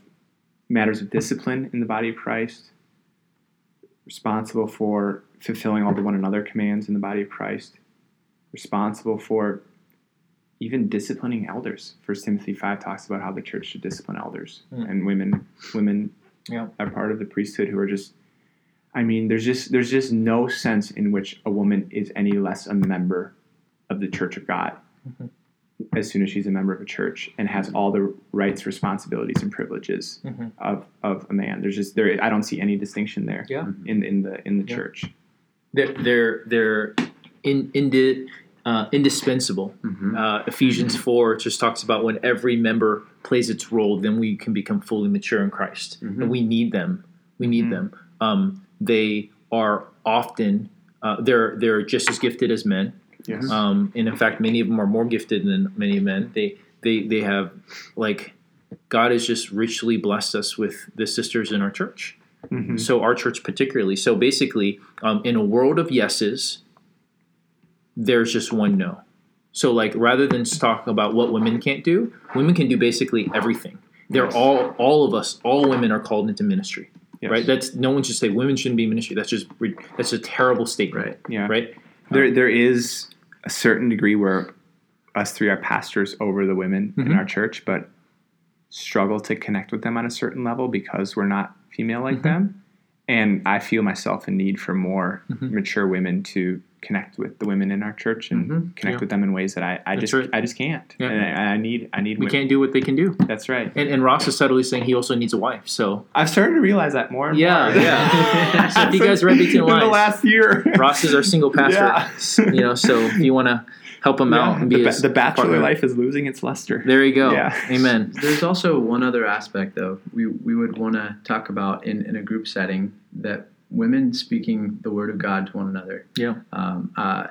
matters of discipline in the body of Christ, responsible for fulfilling all the one another commands in the body of Christ, responsible for even disciplining elders. First Timothy five talks about how the church should discipline elders Mm. and women. Women Yeah. are part of the priesthood who are just. I mean, there's just there's just no sense in which a woman is any less a member of the Church of God Mhm. as soon as she's a member of a church and has all the rights, responsibilities, and privileges Mhm. of, of a man. There's just there. I don't see any distinction there Yeah. in in the in the Yeah. church. They're they're they're in, indi, uh, indispensable. Mhm. Uh, Ephesians four just talks about when every member plays its role, then we can become fully mature in Christ, Mhm. and we need them. We need Mhm. them. Um, they are often uh, they're they're just as gifted as men. Yes. Um, and in fact, many of them are more gifted than many men. They they they have like God has just richly blessed us with the sisters in our church. Mhm. So our church particularly. So basically, um, in a world of yeses, there's just one no. So like rather than talk about what women can't do, women can do basically everything. They're Yes. all all of us, all women are called into ministry. Yes. Right? That's no one should say women shouldn't be in ministry. That's just re- that's a terrible statement. Right. Yeah. Right? There there is a certain degree where us three are pastors over the women in Mhm. our church, but struggle to connect with them on a certain level because we're not female like Mhm. them. And I feel myself in need for more Mhm. mature women to connect with the women in our church and Mhm. connect Yeah. with them in ways that I, I That's just right. I just can't. Yeah. And I, I need I need We women. can't do what they can do. That's right. And, and Ross is subtly saying he also needs a wife. So I've started to realize that more Yeah, more. yeah. So if you guys are ready to in the last year. Ross is our single pastor. Yeah. You know, so if you want to help him out and be the, his the bachelor partner. life is losing its luster. There you go. Yeah. Amen. There's also one other aspect, though, we, we would want to talk about in, in a group setting that women speaking the word of God to one another, Yeah. um, uh,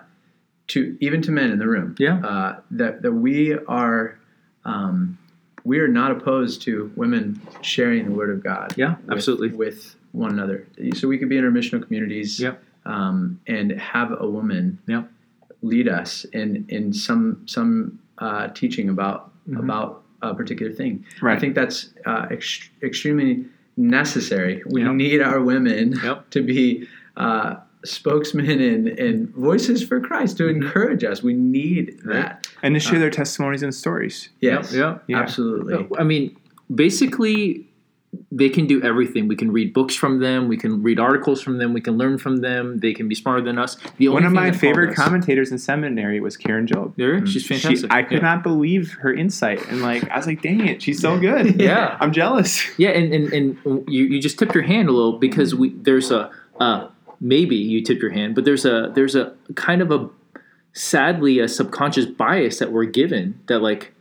to even to men in the room, Yeah. uh, that that we are um, we are not opposed to women sharing the word of God. Yeah, with- absolutely. with one another. So we could be in our missional communities, Yep. um, and have a woman Yep. Lead us in in some some uh, teaching about Mhm. about a particular thing. Right. I think that's uh, ex- extremely necessary. We Yep. need our women Yep. to be uh, spokesmen and, and voices for Christ to Mhm. encourage us. We need Right. that. and to share their testimonies and stories. Yes, Yeah. Yeah. absolutely. I mean, basically, they can do everything. We can read books from them. We can read articles from them. We can learn from them. They can be smarter than us. The only One of my favorite commentators in seminary was Karen Jobes. There, she's She, fantastic. I could yeah. not believe her insight, and like I was like, "Dang it, she's so good." Yeah. I'm jealous. Yeah, and, and, and you, you just tipped your hand a little because we there's a uh, maybe you tipped your hand, but there's a there's a kind of a sadly a subconscious bias that we're given that like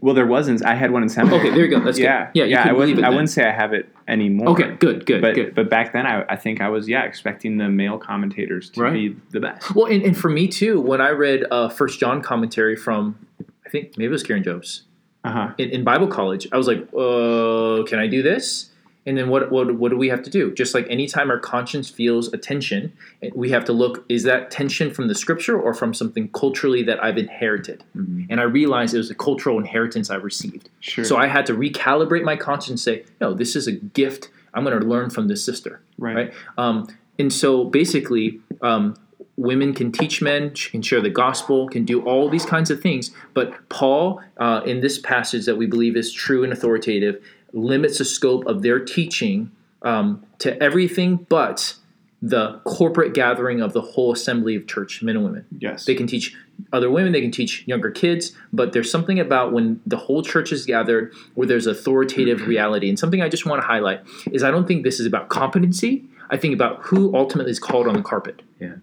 Well, there wasn't. I had one in seminary. okay there you go that's yeah, good yeah yeah. I wouldn't. I wouldn't say I have it anymore. okay good good but good but back then, I, I think I was yeah expecting the male commentators to Right. be the best. well and, and for me too when I read uh, First John commentary from I think maybe it was Karen Jobes Uh huh. in, in Bible college, I was like, uh, can I do this? And then what, what what do we have to do? Just like anytime our conscience feels a tension, we have to look: is that tension from the scripture or from something culturally that I've inherited? Mhm. And I realized it was a cultural inheritance I received. Sure. So I had to recalibrate my conscience and say, no, this is a gift. I'm going to learn from this sister right. right? Um, and so basically, um, women can teach men, can share the gospel, can do all these kinds of things. But Paul, uh, in this passage that we believe is true and authoritative, limits the scope of their teaching um, to everything but the corporate gathering of the whole assembly of church men and women. Yes. They can teach other women, they can teach younger kids, but there's something about when the whole church is gathered where there's authoritative reality. And something I just want to highlight is I don't think this is about competency. I think about who ultimately is called on the carpet. Yeah.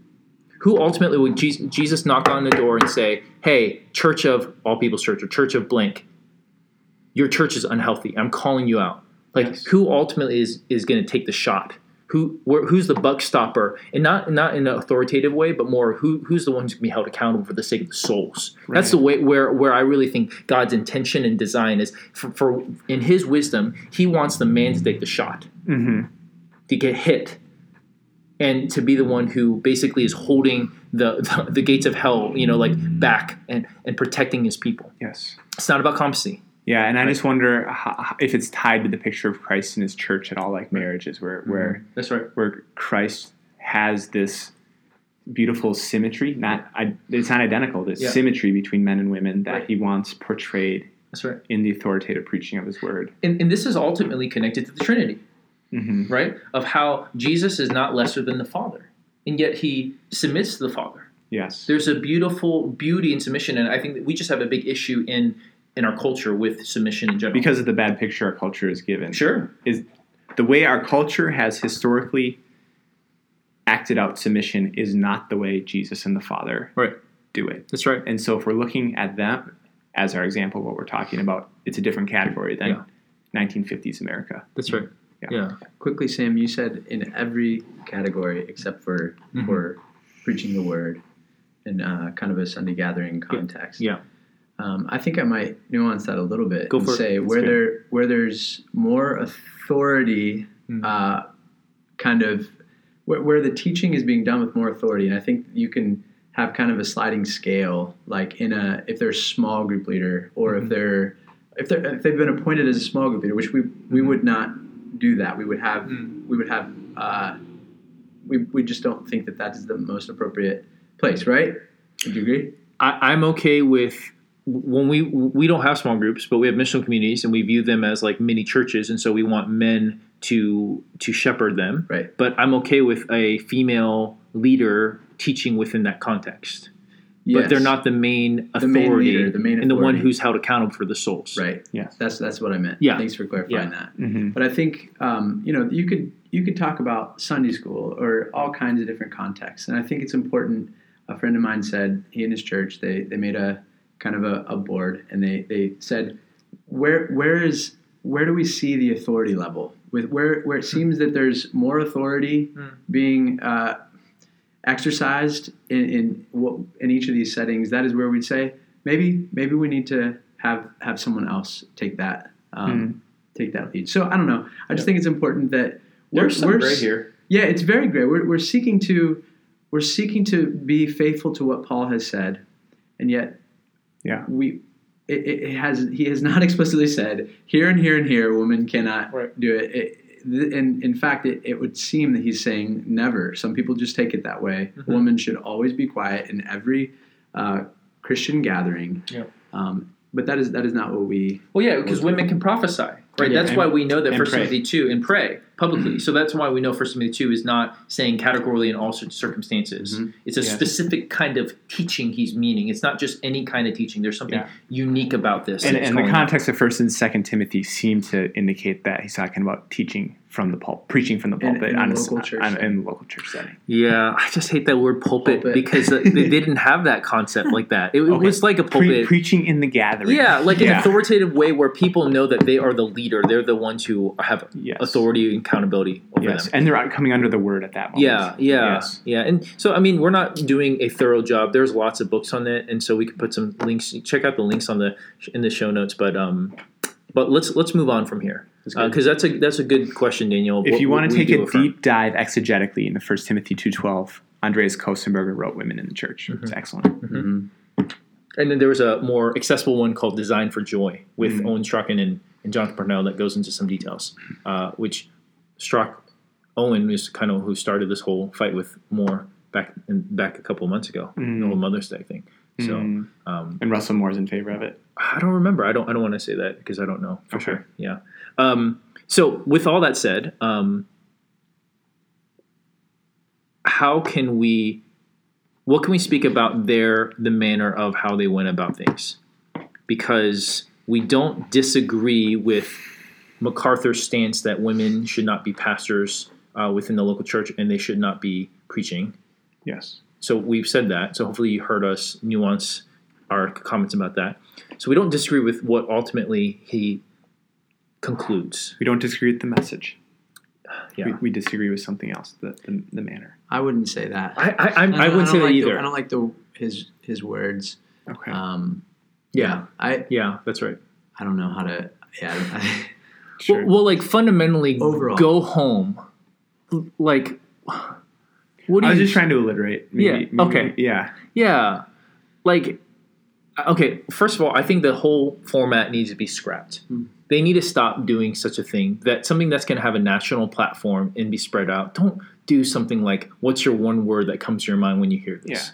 Who ultimately would Jesus, Jesus knock on the door and say, "Hey, Church of All People's Church or Church of Blank, your church is unhealthy. I'm calling you out." Like Yes. who ultimately is is going to take the shot? Who where, who's the buck stopper? And not not in an authoritative way, but more who who's the one who's going to be held accountable for the sake of the souls. That's the way where where I really think God's intention and design is for, for in His wisdom, He wants the man to take the shot mm-hmm. to get hit and to be the one who basically is holding the, the the gates of hell, you know, like back and and protecting his people. Yes. It's not about competency. Yeah, and I just wonder how, if it's tied to the picture of Christ in His church at all, like marriages, where where That's right. where Christ has this beautiful symmetry. Not I, it's not identical. This Yeah. symmetry between men and women that Right. He wants portrayed That's right. in the authoritative preaching of His word. And, and this is ultimately connected to the Trinity. Mm-hmm. right? Of how Jesus is not lesser than the Father, and yet he submits to the Father. Yes. There's a beautiful beauty in submission, and I think that we just have a big issue in in our culture with submission in general. Because of the bad picture our culture is given. sure, is the way our culture has historically acted out submission is not the way Jesus and the Father right, do it. that's right. And so if we're looking at them as our example what we're talking about, it's a different category than Yeah. 1950s America. That's right. Yeah. Yeah, Quickly, Sam, you said in every category except for Mhm. for preaching the word in uh, kind of a Sunday gathering context. yeah. Um, I think I might nuance that a little bit Go and for it. say That's where there where there's more authority, Mm. uh, kind of where, where the teaching is being done with more authority, and I think you can have kind of a sliding scale, like in a if they're a small group leader or Mhm. if they're if they if they've been appointed as a small group leader, which we we Mhm. would not do that. We would have Mm. we would have uh, we we just don't think that that is the most appropriate place, right? Would you agree? I, I'm okay with when we we don't have small groups, but we have missional communities, and we view them as like mini churches, and so we want men to to shepherd them. Right. But I'm okay with a female leader teaching within that context. Yes. but they're not the main authority, The main authority leader, the main and the one who's held accountable for the souls. Right. Yes. That's that's what I meant. Yeah. Thanks for clarifying that. Mm-hmm. But I think um, you know you could you could talk about Sunday school or all kinds of different contexts, and I think it's important. A friend of mine said he and his church they they made a kind of a, a board, and they they said where where is where do we see the authority level with where where it seems that there's more authority Hmm. being uh, exercised in in what in each of these settings. That is where we'd say maybe maybe we need to have have someone else take that um, take that lead. So I don't know. I just think it's important that we're, There's some we're gray here. Yeah, it's very great. We're, we're seeking to we're seeking to be faithful to what Paul has said, and yet Yeah. we it, it has he has not explicitly said here and here and here women cannot Right. do it. it th- and in fact, it, it would seem that he's saying never. Some people just take it that way. Mhm. A woman should always be quiet in every uh, Christian gathering. Yep. Um, but that is that is not what we. Well, yeah, because women can prophesy, right? Yeah, that's and- why we know that pray. Timothy two and pray publicly. so that's why we know First Timothy two is not saying categorically in all cir- circumstances. Mhm. It's a Yes. specific kind of teaching he's meaning. It's not just any kind of teaching. There's something Yeah. unique about this. And, and the context of First and Second Timothy seem to indicate that he's talking about teaching from the pulpit, preaching from the pulpit in a on a, local church on, setting. in a local church setting. Yeah, I just hate that word pulpit, Pulpit. because they, they didn't have that concept like that. It, it was like a Pre- pulpit. preaching in the gathering. yeah, like an authoritative way where people know that they are the leader. They're the ones who have Yes. authority and accountability over Yes, them. and they're coming under the word at that moment. Yeah, yeah, Yes. yeah. And so, I mean, we're not doing a thorough job. There's lots of books on it, and so we can put some links. Check out the links on the in the show notes. But um, but let's let's move on from here That's good. because that's a that's a good question, Daniel. If What- you want to take do a affirm. deep dive exegetically into First Timothy 2.12, Andreas Kostenberger wrote Women in the Church. It's excellent. Mhm. And then there was a more accessible one called Design for Joy with Mhm. Owen Strachan and, and Jonathan Parnell that goes into some details, uh, which Strack Owen is kind of who started this whole fight with Moore back in, back a couple of months ago, the Mhm. whole Mother's Day thing. So Mm. um, And Russell Moore's in favor of it. I don't remember. I don't. I don't want to say that because I don't know for Okay. sure. Yeah. Um, so with all that said, um, how can we? What can we speak about their the manner of how they went about things? Because we don't disagree with MacArthur's stance that women should not be pastors uh, within the local church and they should not be preaching. Yes. So we've said that. So hopefully you heard us nuance our comments about that. So we don't disagree with what ultimately he concludes. We don't disagree with the message. Yeah. We, we disagree with something else, the, the, the manner. I wouldn't say that. I I, I, I don't- wouldn't say don't that like either. The, I don't like the his his words. Okay. Um, yeah. I Yeah, that's right. I don't know how to. Yeah. Sure. Well, well, like fundamentally, Overall. go home. Like, What do I was you? just trying to alliterate. Yeah, maybe- okay. Yeah. yeah, like okay. First of all, I think the whole format needs to be scrapped. Hmm. They need to stop doing such a thing. That something that's going to have a national platform and be spread out. Don't do something like, "What's your one word that comes to your mind when you hear this?"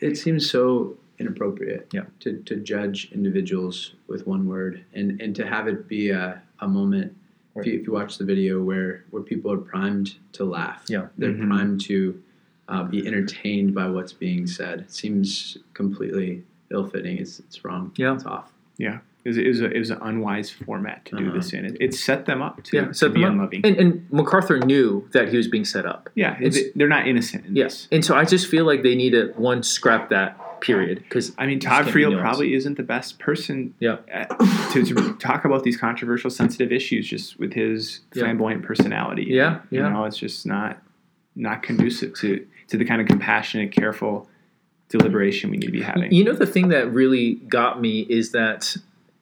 It seems so inappropriate Yeah. to, to judge individuals with one word and, and to have it be a, a moment. If, you, if you watch the video where, where people are primed to laugh, Yeah. they're Mhm. primed to uh, be entertained by what's being said. It seems completely ill fitting. It's, it's wrong. Yeah. It's off. Yeah. It was, it was, a, it was an unwise format to do Uh-huh. this in. It, it set them up to, Yeah, to set be them up. unloving. And, and MacArthur knew that he was being set up. yeah, it's- they're not innocent in Yes, this. and so I just feel like they need to one scrap that period because I mean, Todd Friel probably isn't the best person Yeah. uh, to, to talk about these controversial, sensitive issues just with his Yeah. flamboyant personality. Yeah, You yeah. know, it's just not not conducive to, to the kind of compassionate, careful deliberation we need to be having. You know, the thing that really got me is that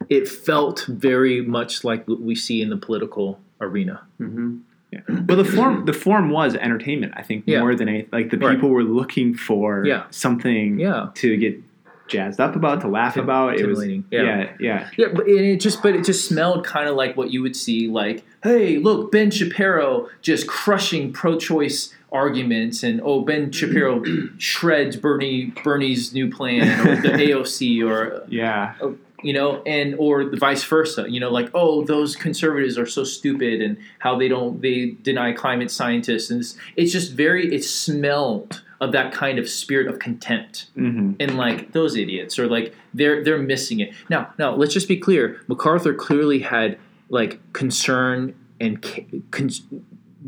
it felt very much like what we see in the political arena. Mm-hmm. Yeah. Well, the form the form was entertainment. I think Yeah. more than anything. Like the Right. people were looking for Yeah. something to get jazzed up about, to laugh Tim- about. It was yeah, Yeah. yeah, Yeah, but it, just but it just smelled kind of like what you would see like, hey, look, Ben Shapiro just crushing pro-choice arguments, and oh, Ben Shapiro shreds Bernie Bernie's new plan or the AOC or yeah. You know, and or the vice versa. You know, like oh, those conservatives are so stupid, and how they don't they deny climate scientists, and it's, it's just very it smelled of that kind of spirit of contempt. Hmm and like those idiots or like they're they're missing it. Now now let's just be clear. MacArthur clearly had like concern and con-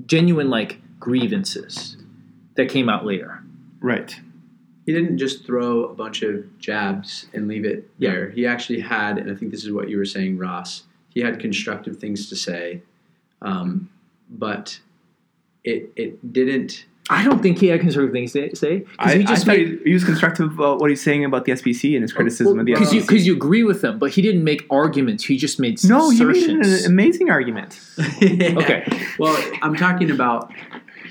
genuine like grievances that came out later. Right. He didn't just throw a bunch of jabs and leave it Yeah. there. He actually had, and I think this is what you were saying, Ross. He had constructive things to say, um, but it it didn't. i don't think he had constructive things to say 'cause I, he just thought made he, he was constructive about what he's saying about the SBC and his criticism of the because you SBC. because you agree with them but he didn't make arguments he just made no, he made assertions an amazing argument. okay Well, I'm talking about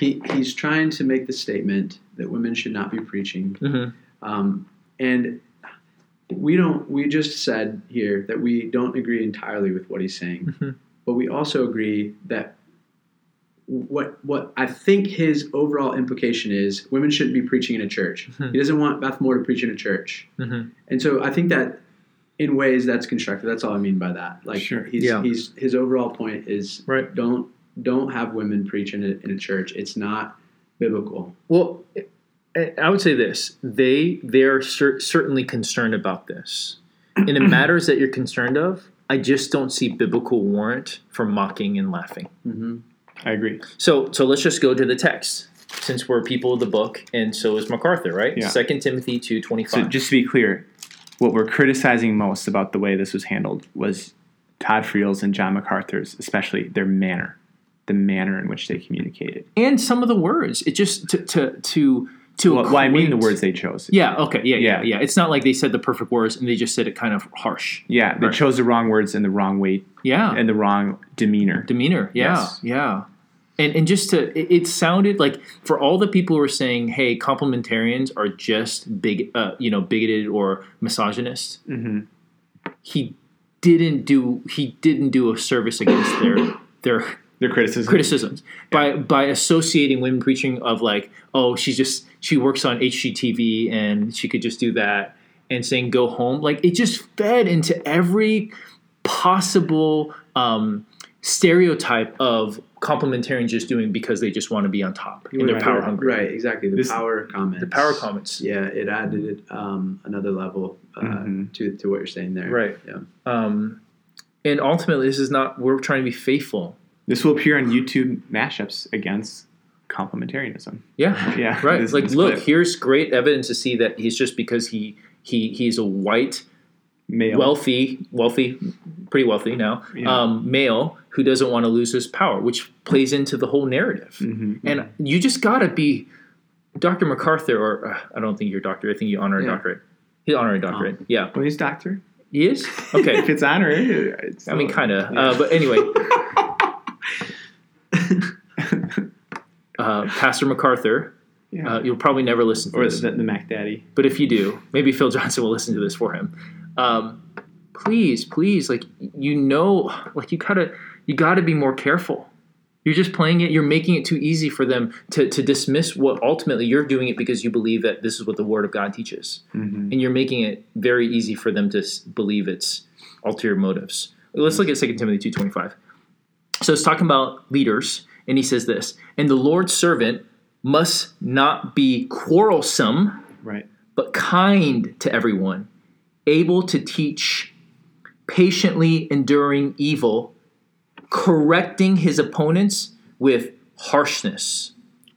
he he's trying to make the statement that women should not be preaching, hmm um, and we don't. We just said here that we don't agree entirely with what he's saying. Mhm. but we also agree that what what I think his overall implication is women shouldn't be preaching in a church. Mhm. He doesn't want Beth Moore to preach in a church, hmm and so I think that in ways that's constructive. That's all I mean by that. Like Sure. he's Yeah. he's his overall point is right don't don't have women preach in a, in a church. It's not biblical. Well, I I would say this: they they're cer- certainly concerned about this. In the matters that you're concerned of, I just don't see biblical warrant for mocking and laughing. Mm-hmm. I agree. So, so let's just go to the text, since we're people of the book, and so is MacArthur, right? Yeah. Second Timothy two twenty So just to be clear, what we're criticizing most about the way this was handled was Todd Friel's and John MacArthur's, especially their manner, the manner in which they communicated. and some of the words, it just to to to to. Well, well, I mean the words they chose. Yeah. Okay. Yeah, yeah. Yeah. Yeah. It's not like they said the perfect words and they just said it kind of harsh. Yeah, they Right. chose the wrong words and the wrong weight Yeah. and the wrong demeanor. demeanor yeah Yes. yeah and and just to it, sounded like for all the people who were saying hey complementarians are just big uh, you know bigoted or misogynist hmm he didn't do he didn't do a service against their their Their criticism. criticisms by by associating women preaching of like oh she's just she works on HGTV and she could just do that and saying go home like it just fed into every possible um, stereotype of complementarians just doing because they just want to be on top and they're Right, power right, hungry Right. Exactly. The This- power comments. the power comments Yeah, it added um, another level uh, Mhm. to to what you're saying there. Right. Yeah. um, and ultimately this is not we're trying to be faithful This will appear on YouTube mashups against complementarianism. yeah Yeah, right this- like this look clip. here's great evidence to see that he's just because he he he's a white male. wealthy, wealthy, pretty wealthy now, Yeah. um, male who doesn't want to lose his power, which plays into the whole narrative. Mhm. And you just got to be Dr. MacArthur, or uh, I don't think you're a doctor. I think you honor a Yeah. doctorate. He's honorary doctorate. Yeah, Well, he's doctor. he is. Okay, if it's honor, it's I mean, kind of. Yeah. Uh, but anyway, uh, Pastor MacArthur Yeah. Uh, you'll probably never listen to or this. the, the Mac Daddy. But if you do, maybe Phil Johnson will listen to this for him. Um, please, please, like you know, like you gotta, you gotta be more careful. You're just playing it. You're making it too easy for them to, to dismiss what ultimately you're doing it because you believe that this is what the Word of God teaches, Mhm. and you're making it very easy for them to believe it's ulterior motives. Let's look at 2 Timothy two twenty five. So it's talking about leaders, and he says this: "And the Lord's servant must not be quarrelsome." Right. but kind to everyone, able to teach, patiently enduring evil, correcting his opponents with harshness.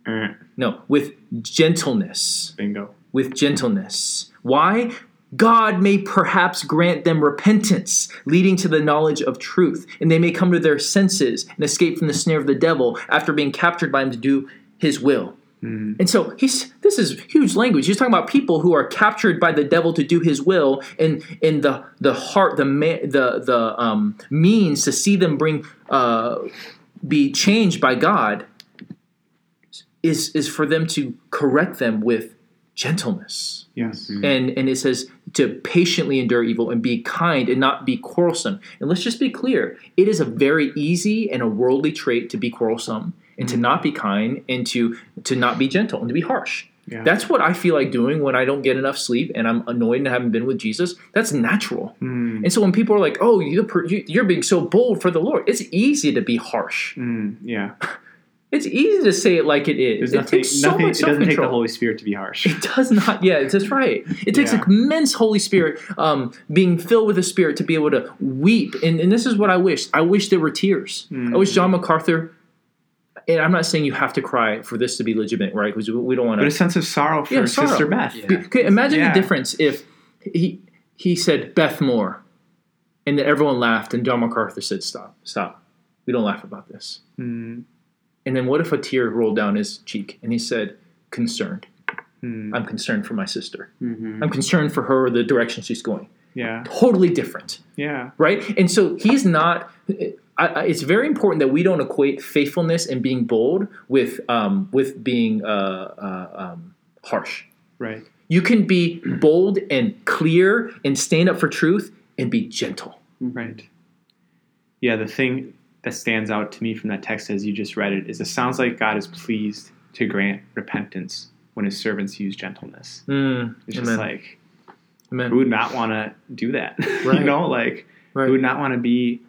Uh, No, with gentleness. bingo. With gentleness. Why? God may perhaps grant them repentance, leading to the knowledge of truth, and they may come to their senses and escape from the snare of the devil after being captured by him to do his will. And so he's this is huge language. He's talking about people who are captured by the devil to do his will, and in the the heart, the the the um, means to see them bring uh, be changed by God is is for them to correct them with gentleness. Yes. And and it says to patiently endure evil and be kind and not be quarrelsome. And let's just be clear, it is a very easy and a worldly trait to be quarrelsome and to not be kind and to to not be gentle and to be harsh. Yeah. That's what I feel like doing when I don't get enough sleep and I'm annoyed and haven't been with Jesus. That's natural. Mm, And so when people are like, "Oh, you're, you- you're being so bold for the Lord," it's easy to be harsh. mm, yeah. It's easy to say it like it is. There's it nothing. takes so nothing. much It doesn't take the. Holy Spirit to be harsh. It does not. Yeah, that's right. It takes Yeah. immense Holy Spirit, um, being filled with the Spirit, to be able to weep. And, and this is what I wish. I wish there were tears. I wish John MacArthur. And I'm not saying you have to cry for this to be legitimate, right? Because we don't want to. But a sense of sorrow for Yeah, sorrow. Sister Beth. Yeah. Okay, imagine Yeah. the difference if he he said Beth Moore, and then everyone laughed, and John MacArthur said, "Stop, stop. We don't laugh about this." Mm, And then what if a tear rolled down his cheek, and he said, "Concerned. mm, I'm concerned for my sister. Mm-hmm. I'm concerned for her, the direction she's going." yeah. Totally different. Yeah. right? And so he's not. I, I, it's very important that we don't equate faithfulness and being bold with um, with being uh, uh, um, harsh. Right. You can be bold and clear and stand up for truth and be gentle. Right. Yeah, the thing that stands out to me from that text as you just read it is it sounds like God is pleased to grant repentance when his servants use gentleness. Mm, It's amen. just like who would not want to do that? Right. you know, like Right. who would not want to be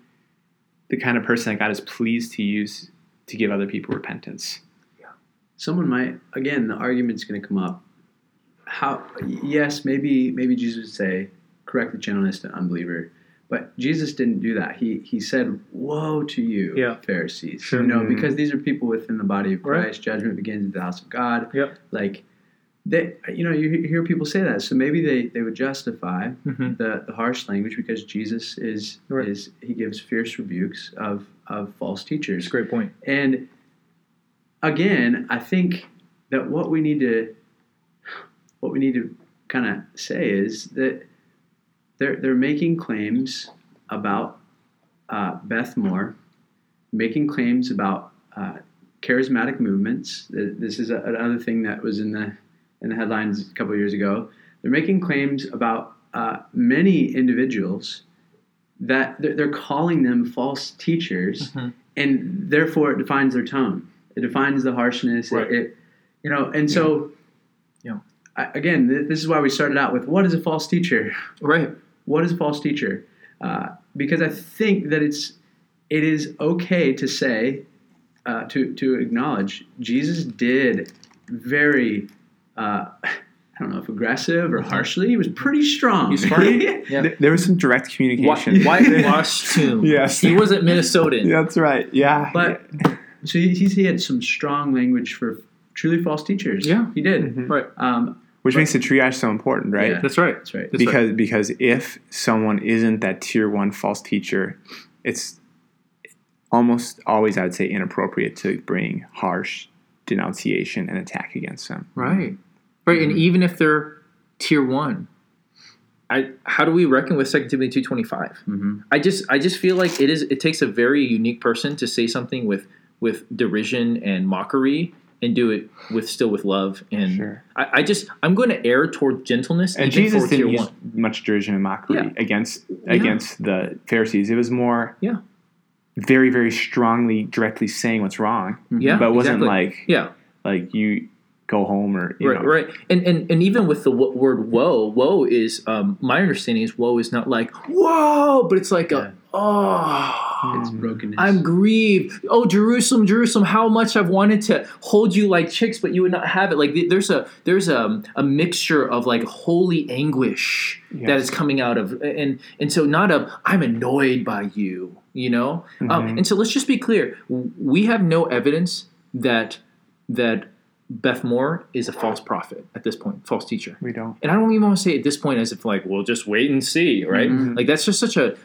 the kind of person that God is pleased to use to give other people repentance? someone might again the argument's going to come up how yes maybe maybe jesus would say correct the gentleness to unbeliever but jesus didn't do that he he said woe to you Yeah. pharisees Sure. you know Mhm. because these are people within the body of Right. christ judgment begins at the house of god Yep. like they you know you hear people say that so maybe they they would justify Mhm. the, the harsh language because jesus is Right. is he gives fierce rebukes of of false teachers It's a great point. and again, I think that what we need to what we need to kind of say is that they're they're making claims about uh, Beth Moore, making claims about uh, charismatic movements. This is a, another thing that was in the in the headlines a couple of years ago. They're making claims about uh, many individuals that they're, they're calling them false teachers, Mhm. and therefore it defines their tone. It defines the harshness. Right. It, it, you know, and so, Yeah. I, again, th- this is why we started out with what is a false teacher? Right. What is a false teacher? Uh, because I think that it's it is okay to say uh, to to acknowledge Jesus did very. Uh, I don't know if aggressive or harshly. He was pretty strong. He's smart. Yeah. There was some direct communication. Whitewash tomb. Yes. He wasn't Minnesotan. That's right. Yeah. But so he, he had some strong language for truly false teachers. Yeah. he did. Mhm. Right. Um, Which makes the triage so important, right? Yeah. That's right. that's right. That's because because if someone isn't that tier one false teacher, it's almost always I would say inappropriate to bring harsh denunciation and attack against them. Right. Right. And even if they're tier one, I how do we reckon with Second Timothy two twenty five? hmm I just I just feel like it is it takes a very unique person to say something with with derision and mockery and do it with still with love. And Sure. I, I just I'm going to err toward gentleness. And Jesus didn't use one. much derision and mockery Yeah. against Yeah. against the Pharisees. It was more Yeah. very very strongly directly saying what's wrong, Yeah, but it wasn't exactly. like yeah. like you go home or you right, know right, and and and even with the w- word "woe," woe is um, my understanding is woe is not like whoa, but it's like Yeah. a oh, It's brokenness. I'm grieved. Oh, Jerusalem, Jerusalem, how much I've wanted to hold you like chicks, but you would not have it. Like there's a there's a, a mixture of like holy anguish that Yes. is coming out of and and so not of I'm annoyed by you, you know. Um, Mhm. and so let's just be clear: we have no evidence that that Beth Moore is a false prophet at this point, false teacher. we don't. And I don't even want to say at this point as if like, we'll just wait and see, right? Mhm. Like that's just such a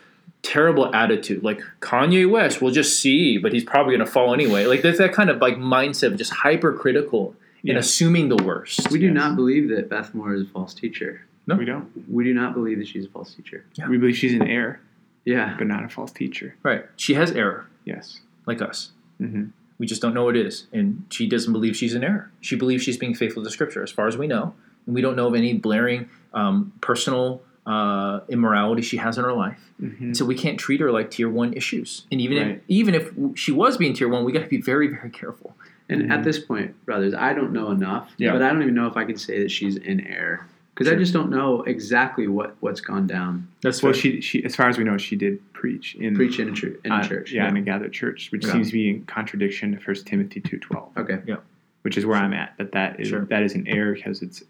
terrible attitude. Like Kanye West, we'll just see, but he's probably going to fall anyway. Like there's that kind of like mindset of just hypercritical and assuming the worst. we do Yes. not believe that Beth Moore is a false teacher. No. We don't. We do not believe that she's a false teacher. Yeah. We believe she's an error, Yeah. but not a false teacher. Right? She has error, Yes. like us. hmm We just don't know what it is, and she doesn't believe she's in error. She believes she's being faithful to Scripture, as far as we know, and we don't know of any blaring um, personal uh, immorality she has in her life. hmm so we can't treat her like tier one issues. And even Right. if even if she was being tier one, we got to be very very careful. And Mhm. at this point, brothers, I don't know enough, Yeah. but I don't even know if I can say that she's in error because I just don't know exactly what what's gone down. That's Well, she she as far as we know, she did preach in Preach in a, chur- in a uh, church. yeah, in a gathered church, which Yeah. seems to be in contradiction to First Timothy two twelve. Okay. Yeah, which is where I'm at. That that is Sure. that is an error because it's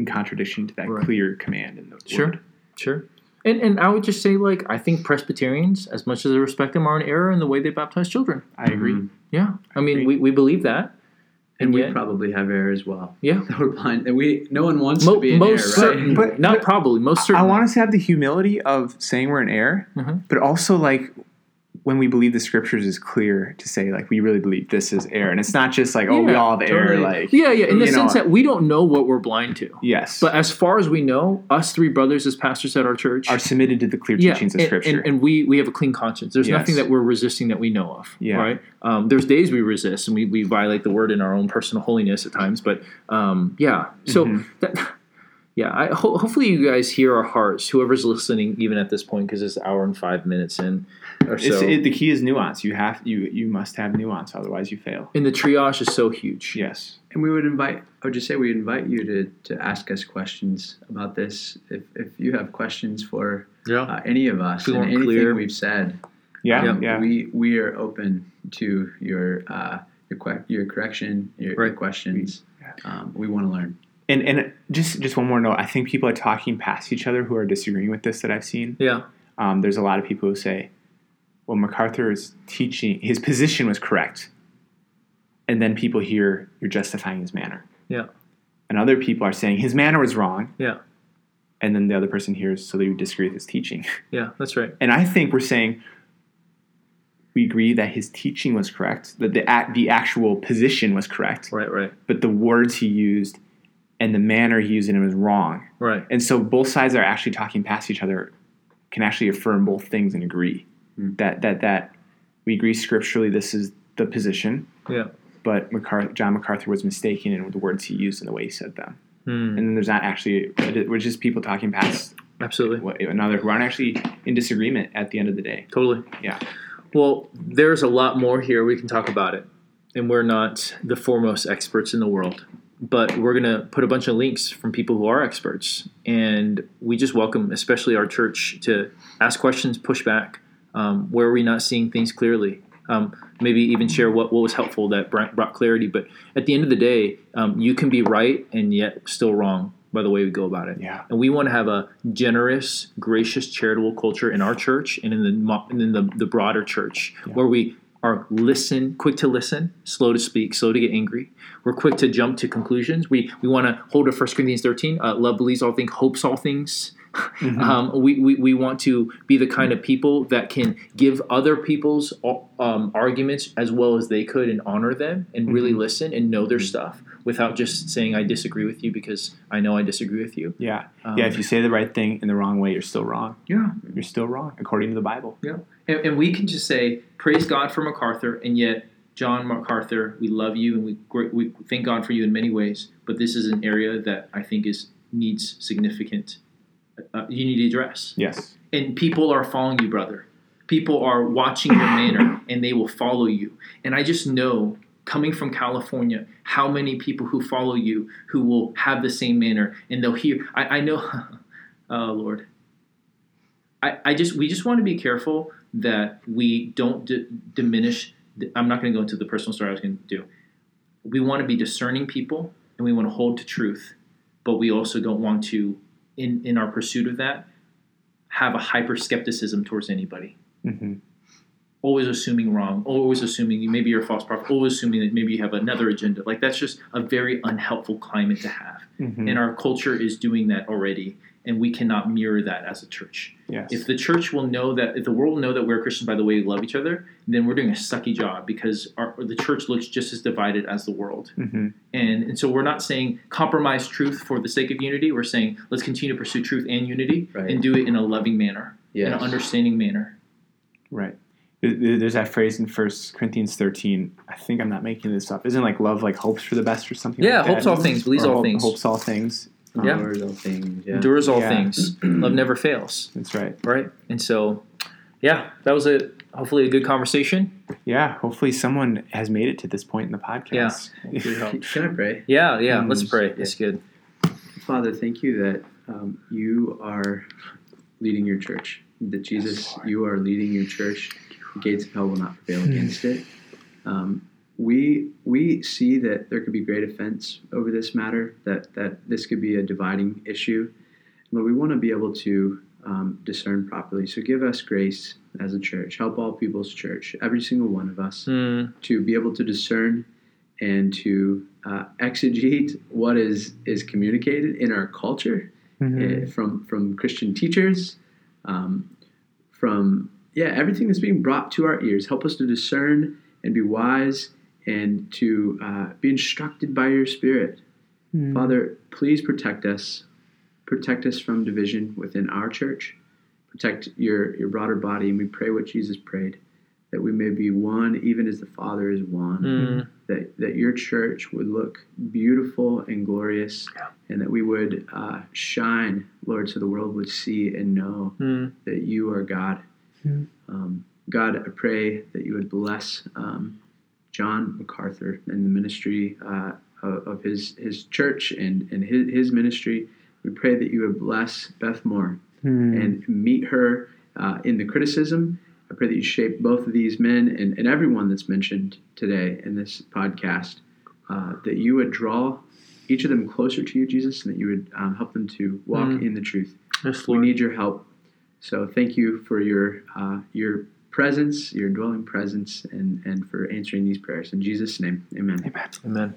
in contradiction to that Right. clear command in the Sure. word. Sure. And and I would just say like I think Presbyterians, as much as I respect them, are in error in the way they baptize children. I agree. Mhm. Yeah. I mean, Agree. we, we believe that. And And we yet- probably have error as well. Yeah. That We're blind. And we no one wants Mo- to be in most error, right? But- not but- probably, most I want us to have the humility of saying we're in error, Mhm. but also like when we believe the scriptures is clear to say like we really believe this is error, and it's not just like oh we Yeah, all have error. totally. Like yeah, yeah, in the sense know, that we don't know what we're blind to. yes, But as far as we know, us three brothers as pastors at our church are submitted to the clear yeah, teachings of and, scripture. and, and we we have a clean conscience. There's Yes. nothing that we're resisting that we know of. Yeah. Right. Um, there's days we resist and we, we violate the word in our own personal holiness at times. But um, yeah. So Mhm. that. Yeah, I, ho- hopefully you guys hear our hearts. Whoever's listening, even at this point, because it's an hour and five minutes in, or so. it's, it, the key is nuance. You have you you must have nuance, otherwise you fail. and the triage is so huge. Yes. And we would invite, I would just say we invite you to, to ask us questions about this. If, if you have questions for Yeah. uh, any of us and anything clear. we've said, Yeah. Yeah. um, Yeah. we we are open to your uh, your, que- your correction, your, your Right. questions. Um, we want to learn. And and just just one more note. I think people are talking past each other who are disagreeing with this that I've seen. Yeah. Um, there's a lot of people who say, "Well, MacArthur is teaching his position was correct," and then people hear you're justifying his manner. Yeah. And other people are saying his manner was wrong, Yeah. and then the other person hears so they would disagree with his teaching. Yeah. That's right. And I think we're saying we agree that his teaching was correct, that the the actual position was correct, Right. Right. but the words he used and the manner he used in it was wrong. Right. And so both sides are actually talking past each other, can actually affirm both things and agree. That that that we agree scripturally this is the position, Yeah. but MacArthur, John MacArthur was mistaken in the words he used and the way he said them. Hmm. And then there's not actually we're just people talking past Absolutely. what- another who aren't actually in disagreement at the end of the day. Totally. Yeah. Well, there's a lot more here. We can talk about it. And we're not the foremost experts in the world. But we're going to put a bunch of links from people who are experts. And we just welcome, especially our church, to ask questions, push back. Um, where are we not seeing things clearly? Um, maybe even share what, what was helpful that brought, clarity. But at the end of the day, um, you can be right and yet still wrong by the way we go about it. Yeah. And we want to have a generous, gracious, charitable culture in our church and in the and in the, the broader church Yeah. where we are listen, quick to listen, slow to speak, slow to get angry. We're quick to jump to conclusions. We we want to hold to 1 Corinthians 13, uh, love believes all things, hopes all things. Mm-hmm. Um, we, we, we want to be the kind of people that can give other people's um, arguments as well as they could and honor them and really Mhm. listen and know their stuff without just saying, I disagree with you because I know I disagree with you. Yeah. Um, yeah. If you say the right thing in the wrong way, you're still wrong. yeah. You're still wrong according to the Bible. Yeah. And, and we can just say, praise God for MacArthur, and yet John MacArthur, we love you and we we thank God for you in many ways, but this is an area that I think is needs significant. Uh, you need to address, Yes. and people are following you, brother. People are watching your manner, and they will follow you. And I just know, coming from California, how many people who follow you who will have the same manner, and they'll hear. I, I know, oh Lord. I, I just we just want to be careful that we don't d- diminish. I'm not going to go into the personal story I was going to do. We want to be discerning people, and we want to hold to truth, but we also don't want to, in in our pursuit of that, have a hyper skepticism towards anybody. hmm Always assuming wrong, always assuming you maybe you're a false prophet, always assuming that maybe you have another agenda. Like that's just a very unhelpful climate to have. hmm And our culture is doing that already, and we cannot mirror that as a church. Yes. If the church will know that, if the world will know that we're Christians by the way we love each other, then we're doing a sucky job because our, the church looks just as divided as the world. hmm And, and so we're not saying compromise truth for the sake of unity. We're saying let's continue to pursue truth and unity Right. and do it in a loving manner, in an understanding manner. Right. There- there- There's that phrase in First Corinthians 13. I think I'm not making this up. Isn't like love like hopes for the best or something? Yeah, like that? hopes all things, believes all hope- things. Hopes all things. Um, Yeah. Endures all things. Yeah. Endures all Yeah. things. Love never fails, That's right. right? And so, yeah, that was a hopefully a good conversation. Yeah. Hopefully someone has made it to this point in the podcast. Yeah. can I pray? Yeah, yeah. Mm. Let's pray. It's good. Father, thank you that um, you are leading your church. That Jesus, you are leading your church. The gates of hell will not prevail against it. Um, we we see that there could be great offense over this matter. That that this could be a dividing issue. Lord, we want to be able to um, discern properly. So give us grace as a church. Help all people's church, every single one of us Mm, to be able to discern and to uh, exegete what is is communicated in our culture Mhm. uh, from from Christian teachers, um, from yeah everything that's being brought to our ears. Help us to discern and be wise and to uh, be instructed by your Spirit. Mhm. Father, please protect us. Protect us from division within our church. Protect your, your broader body. And we pray what Jesus prayed that we may be one, even as the Father is one. mm, That, that your church would look beautiful and glorious. Yeah. And that we would uh, shine, Lord, so the world would see and know mm, that you are God. Mhm. Um, God, I pray that you would bless um, John MacArthur and the ministry uh, of, his his church and, and his, his ministry. We pray that you would bless Beth Moore Mhm. and meet her uh, in the criticism. I pray that you shape both of these men and, and everyone that's mentioned today in this podcast, uh, that you would draw each of them closer to you, Jesus, and that you would um, help them to walk Mm. in the truth. yes, We need your help. So thank you for your uh, your presence, your dwelling presence, and, and for answering these prayers. In Jesus' name, amen. Amen. Amen.